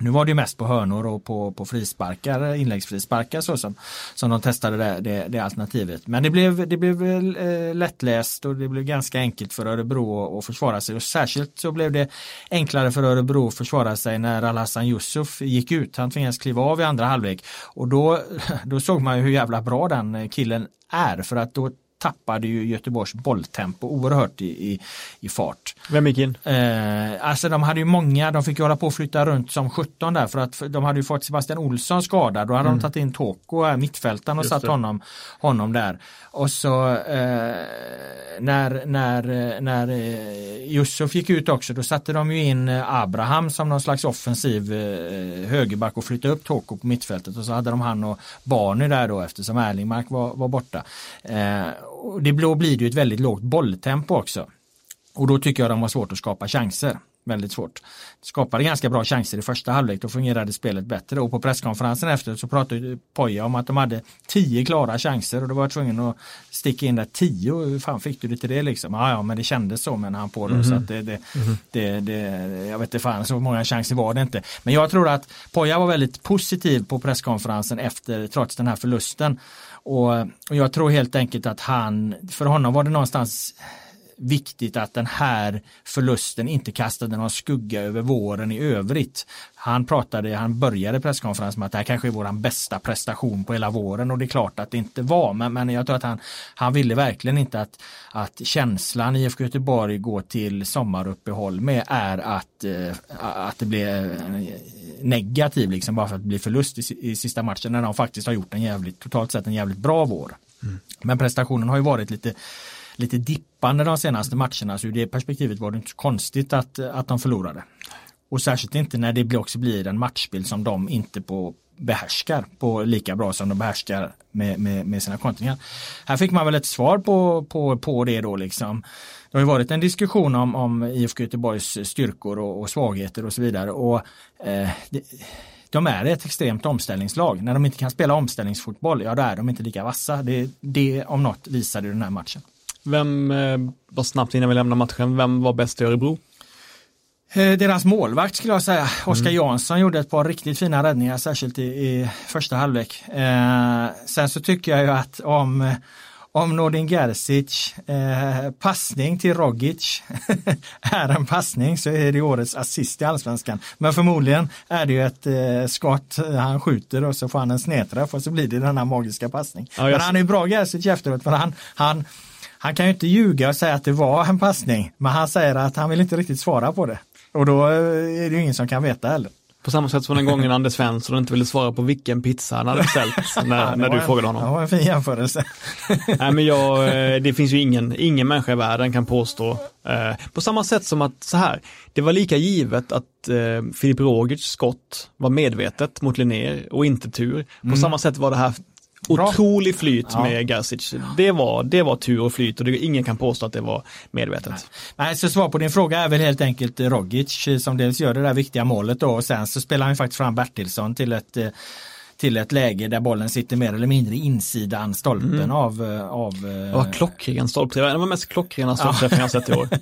Nu var det mest på hörnor och på, på frisparkar, inläggsfrisparkar så som, som de testade det, det, det alternativet. Men det blev, det blev eh, lättläst och det blev ganska enkelt för Örebro att försvara sig och särskilt så blev det enklare för Örebro att försvara sig när Alhassan Yusuf gick ut. Han tvingades kliva av i andra halvlek och då, då såg man ju hur jävla bra den killen är för att då tappade ju Göteborgs bolltempo oerhört i, i, i fart. Vem gick in? Eh, alltså de hade ju många, de fick ju hålla på att flytta runt som 17 där för att de hade ju fått Sebastian Olsson skadad. Då hade mm. de tagit in Toko, mittfältaren och Just satt honom, honom där. Och så eh, när, när, när eh, Yusuf gick ut också då satte de ju in eh, Abraham som någon slags offensiv eh, högerback och flyttade upp Toko på mittfältet och så hade de han och Barney där då eftersom Erlingmark var, var borta. Eh, och det blir det ju ett väldigt lågt bolltempo också. Och då tycker jag de har svårt att skapa chanser väldigt svårt. Skapade ganska bra chanser i första halvlek, då fungerade spelet bättre och på presskonferensen efter så pratade Poja om att de hade tio klara chanser och då var jag tvungen att sticka in där tio. Hur fan fick du det till det liksom? Ja, ja men det kändes så men han på då mm -hmm. så att det, det, mm -hmm. det, det, jag vet inte fan så många chanser var det inte. Men jag tror att Poja var väldigt positiv på presskonferensen efter trots den här förlusten. Och, och jag tror helt enkelt att han, för honom var det någonstans viktigt att den här förlusten inte kastade någon skugga över våren i övrigt. Han pratade, han började presskonferensen med att det här kanske är vår bästa prestation på hela våren och det är klart att det inte var men, men jag tror att han, han ville verkligen inte att, att känslan i IFK Göteborg går till sommaruppehåll med är att, eh, att det blir negativ liksom bara för att det blir förlust i, i sista matchen när de faktiskt har gjort en jävligt, totalt sett en jävligt bra vår. Mm. Men prestationen har ju varit lite lite dippande de senaste matcherna så ur det perspektivet var det inte så konstigt att, att de förlorade. Och särskilt inte när det också blir en matchbild som de inte på behärskar på lika bra som de behärskar med, med, med sina kontringar. Här fick man väl ett svar på, på, på det då liksom. Det har ju varit en diskussion om, om IFK Göteborgs styrkor och, och svagheter och så vidare. Och, eh, det, de är ett extremt omställningslag. När de inte kan spela omställningsfotboll, ja då är de inte lika vassa. Det, det om något visade den här matchen. Vem, eh, bara snabbt innan vi lämnar matchen, vem var bäst i Örebro? Eh, deras målvakt skulle jag säga, Oskar mm. Jansson gjorde ett par riktigt fina räddningar, särskilt i, i första halvlek. Eh, sen så tycker jag ju att om, om Nordin Gerzic eh, passning till Rogic är en passning så är det årets assist i allsvenskan. Men förmodligen är det ju ett eh, skott han skjuter och så får han en snedträff och så blir det den här magiska passning. Ja, Men han är ju bra Gerzic efteråt för han, han han kan ju inte ljuga och säga att det var en passning, men han säger att han vill inte riktigt svara på det. Och då eh, är det ju ingen som kan veta heller. På samma sätt som den gången Anders Svensson inte ville svara på vilken pizza han hade beställt när, när du frågade honom. Det var en fin jämförelse. Nej, men jag, eh, det finns ju ingen, ingen människa i världen kan påstå, eh, på samma sätt som att så här, det var lika givet att eh, Filip Rogic skott var medvetet mot Linnér och inte tur. På mm. samma sätt var det här Bra. Otrolig flyt ja. med Gerzic. Det var, det var tur och flyt och det, ingen kan påstå att det var medvetet. Nej. Nej, så svar på din fråga är väl helt enkelt Rogic som dels gör det där viktiga målet då och sen så spelar han faktiskt fram Bertilsson till ett eh, till ett läge där bollen sitter mer eller mindre insidan stolpen mm. av, eh, av... Ja, klockren stolpträff. Det var mest klockrena stolpträffen jag sett i år.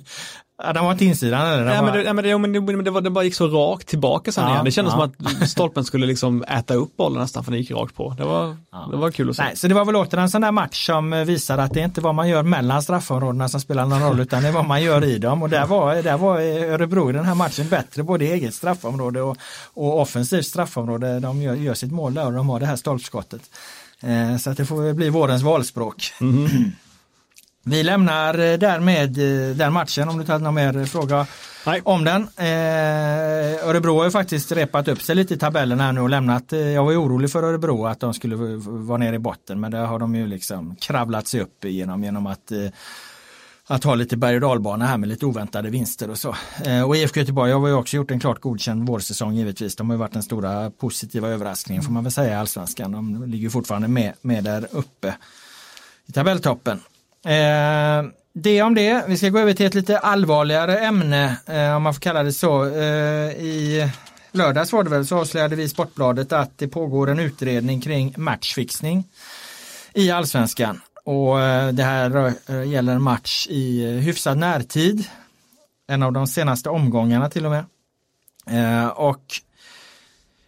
Ja, den var inte insidan eller? Nej, men det, men det, men det, men det, var, det bara gick så rakt tillbaka sen ja, igen. Det kändes ja. som att stolpen skulle liksom äta upp bollen nästan för den gick rakt på. Det var, ja. det var kul att se. Nej, så det var väl åter en sån där match som visar att det är inte vad man gör mellan straffområdena som spelar någon roll utan det är vad man gör i dem. Och där var, där var Örebro i den här matchen bättre både i eget straffområde och, och offensivt straffområde. De gör, gör sitt mål där och de har det här stolpskottet. Eh, så att det får bli vårens valspråk. Mm. Vi lämnar eh, därmed eh, den matchen om du inte har någon mer fråga Nej. om den. Eh, Örebro har ju faktiskt repat upp sig lite i tabellen här nu och lämnat. Eh, jag var ju orolig för Örebro att de skulle vara nere i botten men det har de ju liksom kravlat sig upp igenom genom att eh, att ha lite berg och dalbana här med lite oväntade vinster och så. Eh, och IFK Göteborg har ju också gjort en klart godkänd vårsäsong givetvis. De har ju varit den stora positiva överraskningen får man väl säga i allsvenskan. De ligger fortfarande med, med där uppe i tabelltoppen. Eh, det om det. Vi ska gå över till ett lite allvarligare ämne, eh, om man får kalla det så. Eh, I lördags var det väl så avslöjade vi i Sportbladet att det pågår en utredning kring matchfixning i allsvenskan. Och eh, det här eh, gäller en match i eh, hyfsad närtid. En av de senaste omgångarna till och med. Och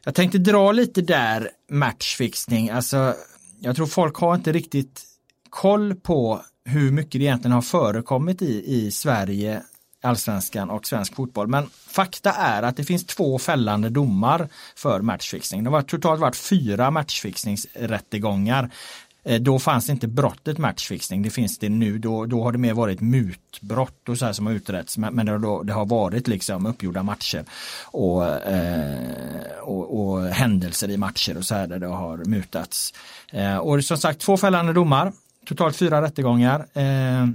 jag tänkte dra lite där matchfixning. Alltså, jag tror folk har inte riktigt koll på hur mycket det egentligen har förekommit i, i Sverige, allsvenskan och svensk fotboll. Men fakta är att det finns två fällande domar för matchfixning. Det har totalt varit fyra matchfixningsrättegångar. Eh, då fanns inte brottet matchfixning, det finns det nu. Då, då har det mer varit mutbrott och så här som har utretts. Men det, då, det har varit liksom uppgjorda matcher och, eh, och, och, händelser i matcher och så här där det har mutats. Eh, och som sagt två fällande domar totalt fyra rättegångar. Eh,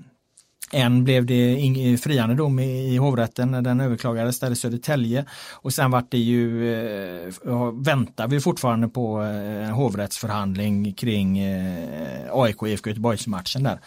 en blev det friande dom i, hovrätten när den överklagades där i Södertälje och sen vart det ju, eh, väntar vi fortfarande på eh, en hovrättsförhandling kring AIK IFK Göteborgsmatchen där.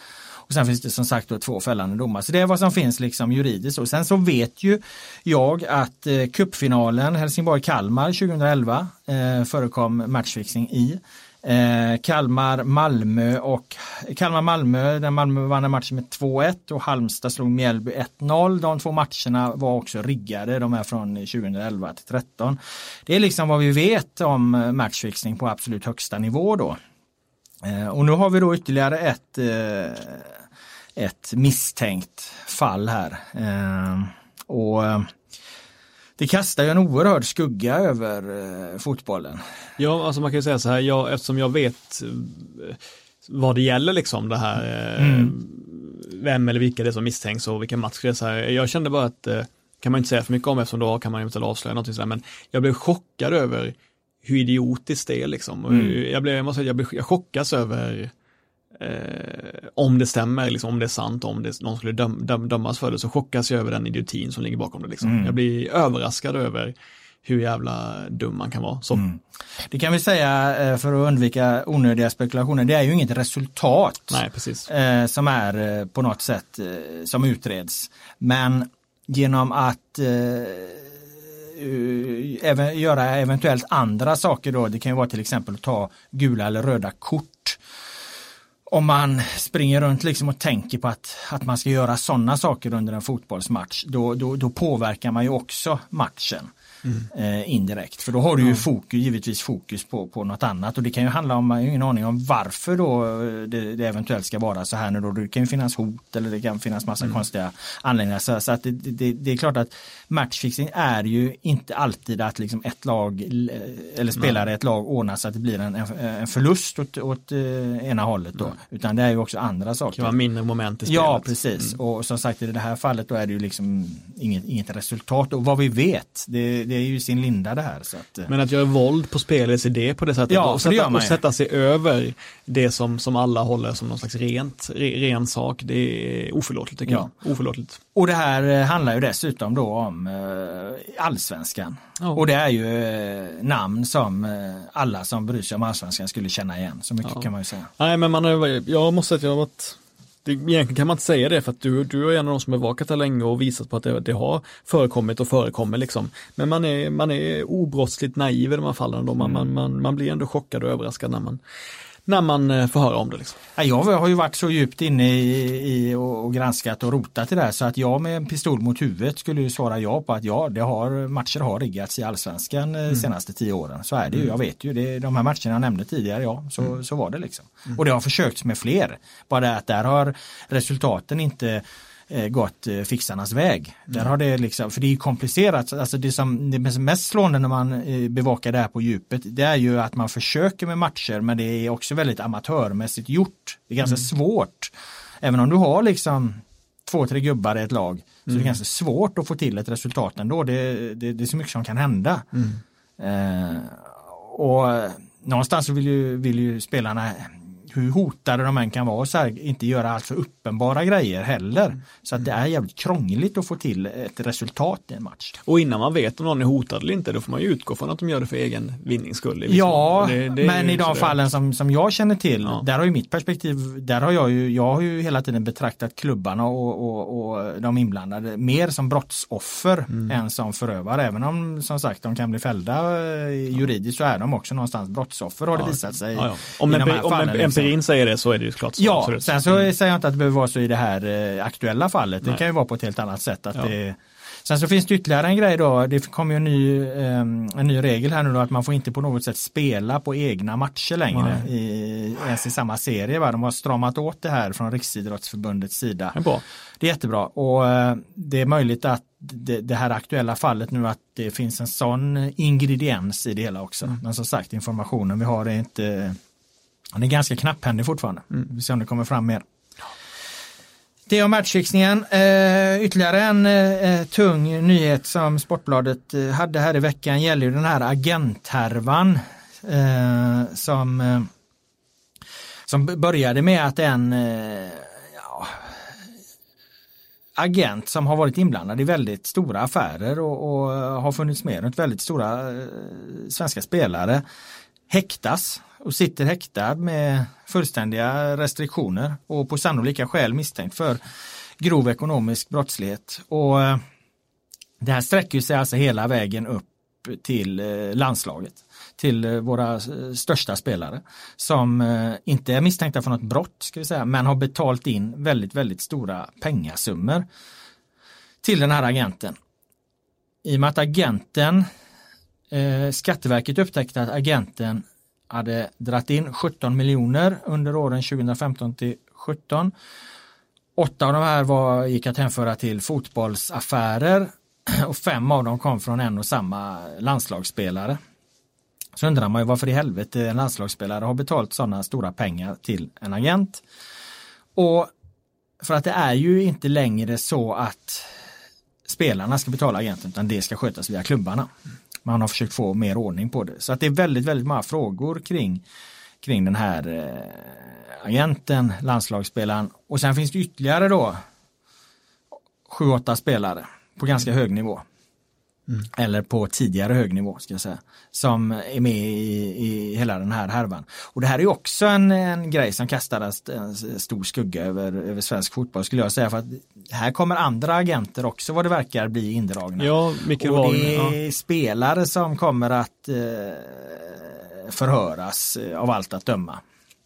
Och sen finns det som sagt då två fällande domar. Så det är vad som finns liksom juridiskt. Och sen så vet ju jag att eh, cupfinalen Helsingborg-Kalmar 2011 eh, förekom matchfixing i. Eh, Kalmar, Malmö och Kalmar, Malmö, där Malmö vann en match med 2-1 och Halmstad slog Mjällby 1-0. De två matcherna var också riggade, de är från 2011 till 13. Det är liksom vad vi vet om eh, matchfixning på absolut högsta nivå då. Eh, och nu har vi då ytterligare ett eh, ett misstänkt fall här. Eh, och eh, det kastar ju en oerhörd skugga över eh, fotbollen. Ja, alltså man kan ju säga så här, jag, eftersom jag vet eh, vad det gäller liksom det här, eh, mm. vem eller vilka det är som misstänks och vilken match det är så här. Jag kände bara att, kan man inte säga för mycket om eftersom då kan man eventuellt avslöja någonting sådär, men jag blev chockad över hur idiotiskt det är liksom. Mm. Jag, blev, jag, måste säga, jag, blev, jag chockas över eh, om det stämmer, liksom, om det är sant, om det, någon skulle döm, döm, dömas för det, så chockas jag över den idiotin som ligger bakom det. Liksom. Mm. Jag blir överraskad över hur jävla dum man kan vara. Så. Mm. Det kan vi säga eh, för att undvika onödiga spekulationer. Det är ju inget resultat Nej. Eh, som är eh, på något sätt som utreds. Men genom att även göra eventuellt andra saker då. Det kan ju vara till exempel att ta gula eller röda kort. Om man springer runt liksom och tänker på att, att man ska göra sådana saker under en fotbollsmatch, då, då, då påverkar man ju också matchen mm. eh, indirekt. För då har du ju fokus, givetvis fokus på, på något annat och det kan ju handla om, ingen aning om varför då eh, det, det, eventuellt ska vara så här nu då. Det kan ju finnas hot eller det kan finnas massa mm. konstiga anledningar. Så, så att det, det, det, är klart att matchfixing är ju inte alltid att liksom ett lag eller spelare i ett lag ordnar så att det blir en, en förlust åt, åt ena hållet då. Mm. Utan det är ju också andra saker. Det kan vara mindre moment i spelet. Ja, precis. Mm. Och som sagt i det här fallet då är det ju liksom inget, inget resultat. Och vad vi vet, det, det är ju sin linda det här. Så att, eh. Men att göra våld på spelets idé på det sättet ja, och, sätta, och sätta sig över det som, som alla håller som någon slags rent, ren sak, det är oförlåtligt tycker ja. jag. Oförlåtligt. Och det här eh, handlar ju dessutom då om eh, allsvenskan. Oh. Och det är ju namn som alla som bryr sig om allsvenskan skulle känna igen. Så mycket ja. kan man ju säga. Nej men man har, jag måste säga att jag har varit det, egentligen kan man inte säga det för att du, du är en av de som har bevakat det länge och visat på att det, det, har förekommit och förekommer liksom. Men man är, man är obrottsligt naiv i de här fallen då. Man, mm. man, man, man blir ändå chockad och överraskad när man, när man eh, får höra om det. Liksom. Jag har ju varit så djupt inne i, i och granskat och rotat i det här så att jag med en pistol mot huvudet skulle ju svara ja på att ja, det har, matcher har riggats i allsvenskan eh, mm. senaste tio åren. Så är det ju, mm. jag vet ju, det, de här matcherna jag nämnde tidigare, ja, så, mm. så var det liksom. Mm. Och det har försökts med fler. Bara det att där har resultaten inte gått eh, fixarnas väg. Mm. Där har det liksom, för det är komplicerat, alltså det som det är mest slående när man eh, bevakar det här på djupet, det är ju att man försöker med matcher men det är också väldigt amatörmässigt gjort. Det är ganska mm. svårt. Även om du har liksom två, tre gubbar i ett lag så mm. det är ganska svårt att få till ett resultat ändå. Det, det, det är så mycket som kan hända. Mm. Eh, och någonstans så vill ju, vill ju spelarna hur hotade de än kan vara så här, inte göra allt för uppenbara grejer heller. Mm. Så att det är jävligt krångligt att få till ett resultat i en match. Och innan man vet om någon är hotad eller inte, då får man ju utgå från att de gör det för egen vinnings skull. Ja, det, det men i de fallen som, som jag känner till, ja. där har ju mitt perspektiv, där har jag ju, jag har ju hela tiden betraktat klubbarna och, och, och de inblandade mer som brottsoffer mm. än som förövare. Även om som sagt de kan bli fällda eh, juridiskt så är de också någonstans brottsoffer har det visat sig. Ja, ja. Om, en, om en, liksom empirin säger det så är det ju klart så. Ja, absolut. sen så mm. säger jag inte att det behöver vara så i det här eh, aktuella fallet. Det Nej. kan ju vara på ett helt annat sätt. Att ja. det, Sen så finns det ytterligare en grej då. Det kommer ju en ny, eh, en ny regel här nu då att man får inte på något sätt spela på egna matcher längre i, ens i samma serie. Va? De har stramat åt det här från Riksidrottsförbundets sida. Det är, det är jättebra och eh, det är möjligt att det, det, här aktuella fallet nu att det finns en sån ingrediens i det hela också. Mm. Men som sagt informationen vi har är inte han är ganska knapphändig fortfarande. Mm. Vi ser om det kommer fram mer. Det om matchfixningen. Eh, ytterligare en eh, tung nyhet som Sportbladet eh, hade här i veckan gäller ju den här agenthärvan eh, som, eh, som började med att en eh, ja, agent som har varit inblandad i väldigt stora affärer och, och har funnits med runt väldigt stora svenska spelare häktas och sitter häktad med fullständiga restriktioner och på sannolika skäl misstänkt för grov ekonomisk brottslighet. Och eh, det här sträcker sig alltså hela vägen upp till eh, landslaget, till eh, våra största spelare som inte är misstänkta för något brott ska vi säga, men har betalt in väldigt, väldigt stora pengasummor till den här agenten. I och med att agenten Skatteverket upptäckte att agenten hade dratt in 17 miljoner under åren 2015 till 17 Åtta av de här var, gick att hänföra till fotbollsaffärer och fem av dem kom från en och samma landslagsspelare. Så undrar man ju varför i helvete en landslagsspelare har betalt sådana stora pengar till en agent. Och för att det är ju inte längre så att spelarna ska betala agenten utan det ska skötas via klubbarna. Man har försökt få mer ordning på det. Så att det är väldigt, väldigt många frågor kring, kring den här eh, agenten, landslagsspelaren. Och sen finns det ytterligare då sju, åtta spelare på ganska hög nivå. Mm. Eller på tidigare hög nivå ska jag säga. Som är med i, i hela den här härvan. Och det här är också en, en grej som kastar en stor skugga över, över svensk fotboll skulle jag säga. För att här kommer andra agenter också vad det verkar bli indragna. Ja, Mikael Och det är ja. spelare som kommer att eh, förhöras av allt att döma.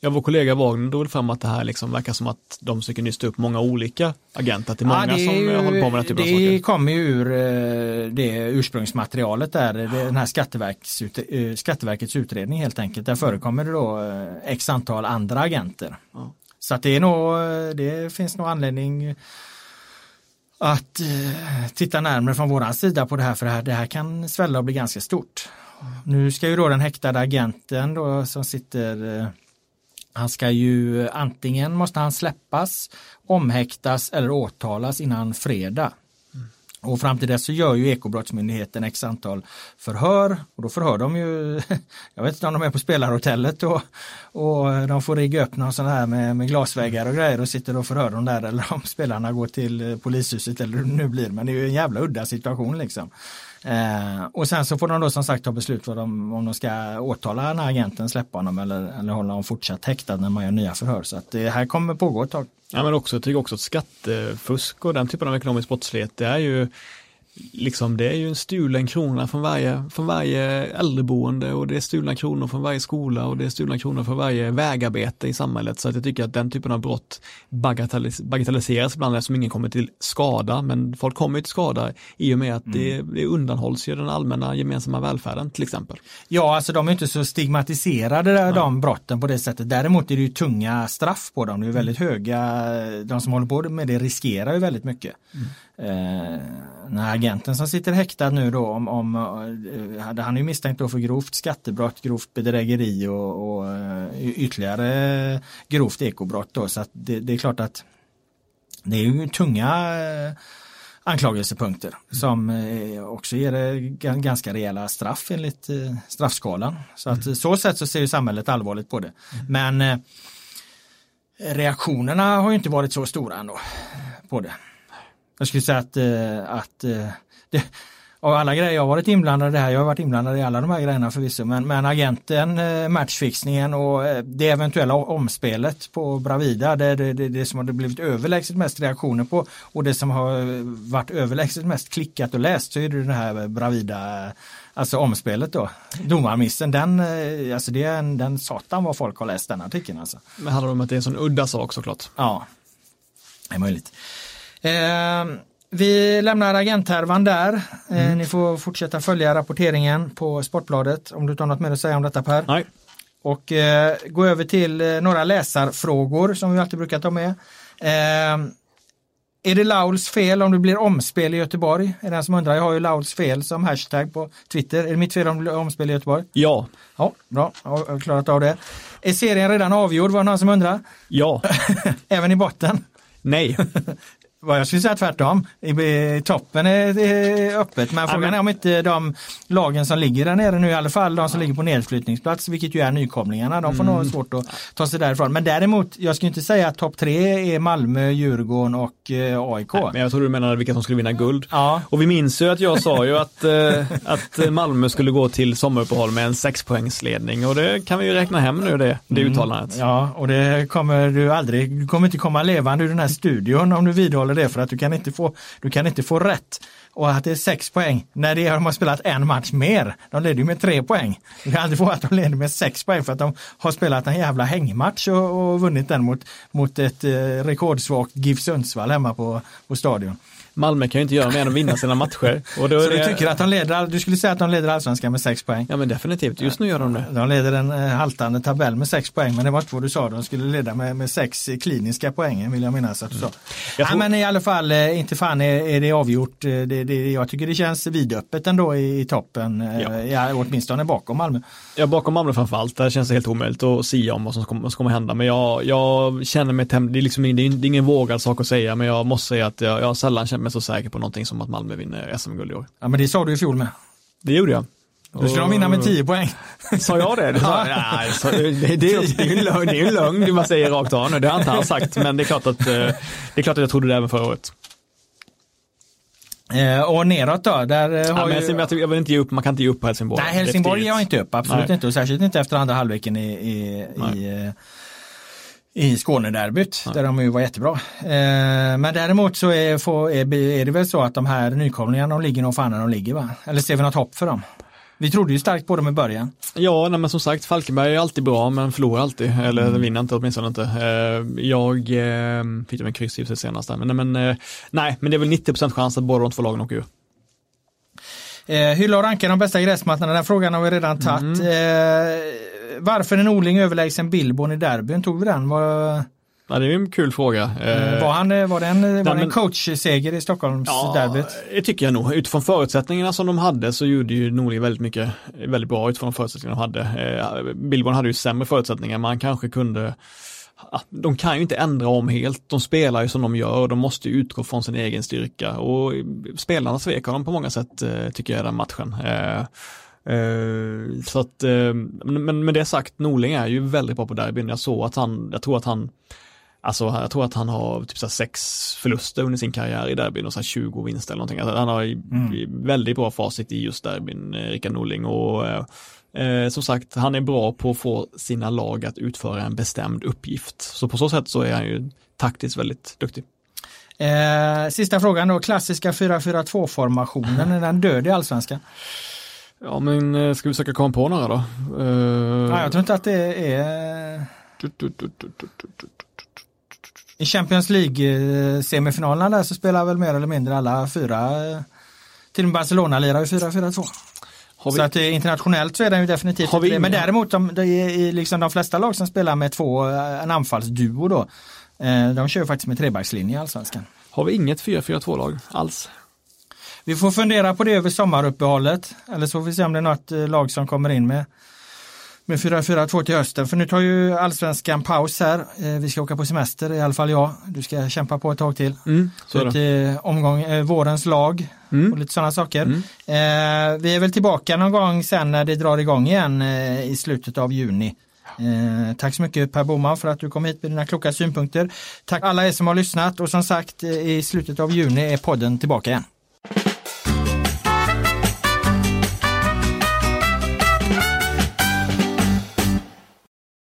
Ja, vår kollega Wagner drog fram att det här liksom verkar som att de försöker nysta upp många olika agenter. Att det är många ja, det som håller på med den typen av saker. Det kommer ju ur eh, det ursprungsmaterialet där, den här Skatteverkets, eh, Skatteverkets utredning helt enkelt. Där förekommer det då eh, x antal andra agenter. Ja. Så att det är nog, det finns nog anledning att titta närmare från våran sida på det här för det här, det här kan svälla och bli ganska stort. Nu ska ju då den häktade agenten då som sitter han ska ju antingen måste han släppas, omhäktas eller åtalas innan fredag. Och fram till dess så gör ju Ekobrottsmyndigheten x antal förhör och då förhör de ju, jag vet inte om de är på spelarhotellet och, och de får rigga upp någon sån här med, med glasväggar och grejer och sitter och förhör dem där eller om spelarna går till polishuset eller hur det nu blir men det är ju en jävla udda situation liksom. Eh, och sen så får de då som sagt ta beslut vad de, om de ska åtala den här agenten, släppa honom eller, eller hålla honom fortsatt häktad när man gör nya förhör. Så att det här kommer pågå ett tag. Ja men också, jag tycker också att skattefusk och den typen av ekonomisk brottslighet det är ju liksom det är ju en stulen krona från varje, från varje äldreboende och det är stulna kronor från varje skola och det är stulna kronor från varje vägarbete i samhället. Så att jag tycker att den typen av brott bagatellis bagatelliseras ibland eftersom ingen kommer till skada. Men folk kommer till skada i och med att mm. det, det undanhålls ju den allmänna gemensamma välfärden till exempel. Ja, alltså de är inte så stigmatiserade ja. de brotten på det sättet. Däremot är det ju tunga straff på dem. Det är väldigt höga, de som håller på med det riskerar ju väldigt mycket. Mm. Eh, den här agenten som sitter häktad nu då om, om eh, han är misstänkt då för grovt skattebrott, grovt bedrägeri och, och eh, ytterligare grovt ekobrott då så att det, det, är klart att det är ju tunga anklagelsepunkter som också ger ganska rejäla straff enligt straffskalan. Så att mm. så sätt så ser ju samhället allvarligt på det. Mm. Men reaktionerna har ju inte varit så stora ändå på det. Jag skulle säga att, eh, att eh, det, av alla grejer jag varit inblandad i det här, jag har varit inblandad i alla de här grejerna förvisso, men, men agenten, eh, matchfixningen och det eventuella omspelet på Bravida, det, det, det, det som har blivit överlägset mest reaktioner på och det som har varit överlägset mest klickat och läst så är det det här Bravida, alltså omspelet då. Domarmissen, den, alltså det är en, den satan vad folk har läst den artikeln alltså. Men handlar det om att det är en sån udda sak såklart? Ja, det är möjligt. Eh, vi lämnar agenthärvan där. Eh, mm. ni får fortsätta följa rapporteringen på Sportbladet om du inte har något mer att säga om detta Per. Nej. Och eh, gå över till eh, några läsarfrågor som vi alltid brukar ta med. Eh, är det Lauls fel om det blir omspel i Göteborg? Är det den som undrar? Jag har ju Lauls fel som hashtag på Twitter. Är det mitt fel om det blir omspel i Göteborg? Ja. Ja, bra. Jag har klarat av det. Är serien redan avgjord? Var det någon som undrar? Ja. Även i botten? Nej. Vad jag skulle säga tvärtom. I, toppen är, öppet men frågan är om inte de lagen som ligger där nere nu i alla fall de som ligger på nedflyttningsplats vilket ju är nykomlingarna de får mm. nog svårt att ta sig därifrån. Men däremot jag skulle inte säga att topp tre är Malmö, Djurgården och eh, AIK. Nej, men jag tror du menar vilka som skulle vinna guld. Ja. Och vi minns ju att jag sa ju att, eh, att Malmö skulle gå till sommaruppehåll med en sexpoängsledning och det kan vi ju räkna hem nu det, det mm. uttalandet. Ja och det kommer du aldrig, du kommer inte komma levande ur den här studion om du vidhåller håller det för att du kan inte få, du kan inte få rätt. Och att det är sex poäng när det är, de har spelat en match mer. De leder ju med tre poäng. Du kan aldrig få att de leder med sex poäng för att de har spelat en jävla hängmatch och, och vunnit den mot, mot ett eh, rekordsvagt GIF Sundsvall hemma på, på stadion. Malmö kan ju inte göra mer än att vinna sina matcher. Så du tycker att de leder, du skulle säga att de leder allsvenskan med sex poäng? Ja men definitivt, just nu gör de det. De leder en eh, haltande tabell med sex poäng men det var inte vad du sa, de skulle leda med, med sex kliniska poäng vill jag minnas att du sa. Mm. Tror... ja, men i alla fall, eh, inte fan är, är det avgjort. Eh, det, det, jag tycker det känns vidöppet ändå i, i toppen, ja. Ja, åtminstone bakom Malmö. Ja, bakom Malmö framförallt, där känns det helt omöjligt att sia om vad som kommer, vad som kommer hända. Men jag, jag känner mig, det är, liksom, det är ingen vågad sak att säga, men jag måste säga att jag, jag har sällan känt mig så säker på någonting som att Malmö vinner SM-guld i år. Ja, men det sa du i fjol med. Det gjorde jag. Då skulle de vinna med 10 poäng. Sa jag det? Ja, nej, så, det, det, det, är ju en lögn, det är en lögn du bara säger rakt av nu. Det har inte han sagt, men det är klart att, eh, det är klart att jag trodde det även förra året. Eh, och neråt då? Där eh, har ja, ju... Jag vill inte ge upp, man kan inte ge upp Helsingborg. Nej, Helsingborg ger jag inte upp, absolut Nej. inte. Och särskilt inte efter andra halvleken i, i, i i Skånederbyt ja. där de ju var jättebra. Eh, men däremot så är, får, är, är, det väl så att de här nykomlingarna de ligger nog fan när de ligger va? Eller ser vi något hopp för dem? Vi trodde ju starkt på dem i början. Ja, nej, men som sagt Falkenberg är alltid bra men förlorar alltid, eller mm. vinner inte åtminstone inte. Eh, jag eh, fick de en kryss i sig senast där, men, men eh, nej, men det är väl 90% chans att båda de två lagen åker ur. Eh, hylla och ranka de bästa gräsmattorna, den frågan har vi redan tagit. Mm. Eh, varför en Oling överlägsen Billborn i derbyn? Tog vi den? Var... Ja, det är en kul fråga. Mm. Var, han, var det en, var det en coachseger i Stockholmsderbyt? Ja, det tycker jag nog. Utifrån förutsättningarna som de hade så gjorde ju Norling väldigt mycket, väldigt bra utifrån de förutsättningar de hade. Eh, Billborn hade ju sämre förutsättningar, man kanske kunde de kan ju inte ändra om helt, de spelar ju som de gör och de måste utgå från sin egen styrka och spelarna svek honom på många sätt tycker jag i den matchen. Uh, så att, uh, men med det sagt, Norling är ju väldigt bra på derbyn. Jag såg att han, jag tror att han, alltså jag tror att han har typ så sex förluster under sin karriär i derbyn och så 20 vinster eller någonting. Alltså, han har mm. väldigt bra facit i just derbyn, eh, Rickard Norling och uh, som sagt, han är bra på att få sina lag att utföra en bestämd uppgift. Så på så sätt så är han ju taktiskt väldigt duktig. sista frågan då, klassiska 4-4-2 formationen, är den död i allsvenskan? Ja men eh, ska vi försöka komma på några då? Uh... Ja, jag tror inte att det är i Champions League-semifinalerna där så spelar väl mer eller mindre alla fyra. Till och med Barcelona lirar ju 4-4-2. Vi... Så att internationellt så är den ju definitivt inte det. Men däremot de, de, liksom de flesta lag som spelar med två, en anfallsduo då. De kör faktiskt med trebackslinje i allsvenskan. Har vi inget 4-4-2-lag alls? Vi får fundera på det över sommaruppehållet. Eller så får vi se om det är något eh, lag som kommer in med med 4-4-2 till hösten. För nu tar ju allsvenskan paus här. Eh, vi ska åka på semester, i alla fall jag. Du ska kämpa på ett tag till. Mm, så till eh, omgång, vårens lag mm. och lite sådana saker. Mm. vi är väl tillbaka någon gång sen när det drar igång igen i slutet av juni. Eh, tack så mycket Per Boman för att du kom hit med dina kloka synpunkter. Tack alla er som har lyssnat och som sagt i slutet av juni är podden tillbaka igen.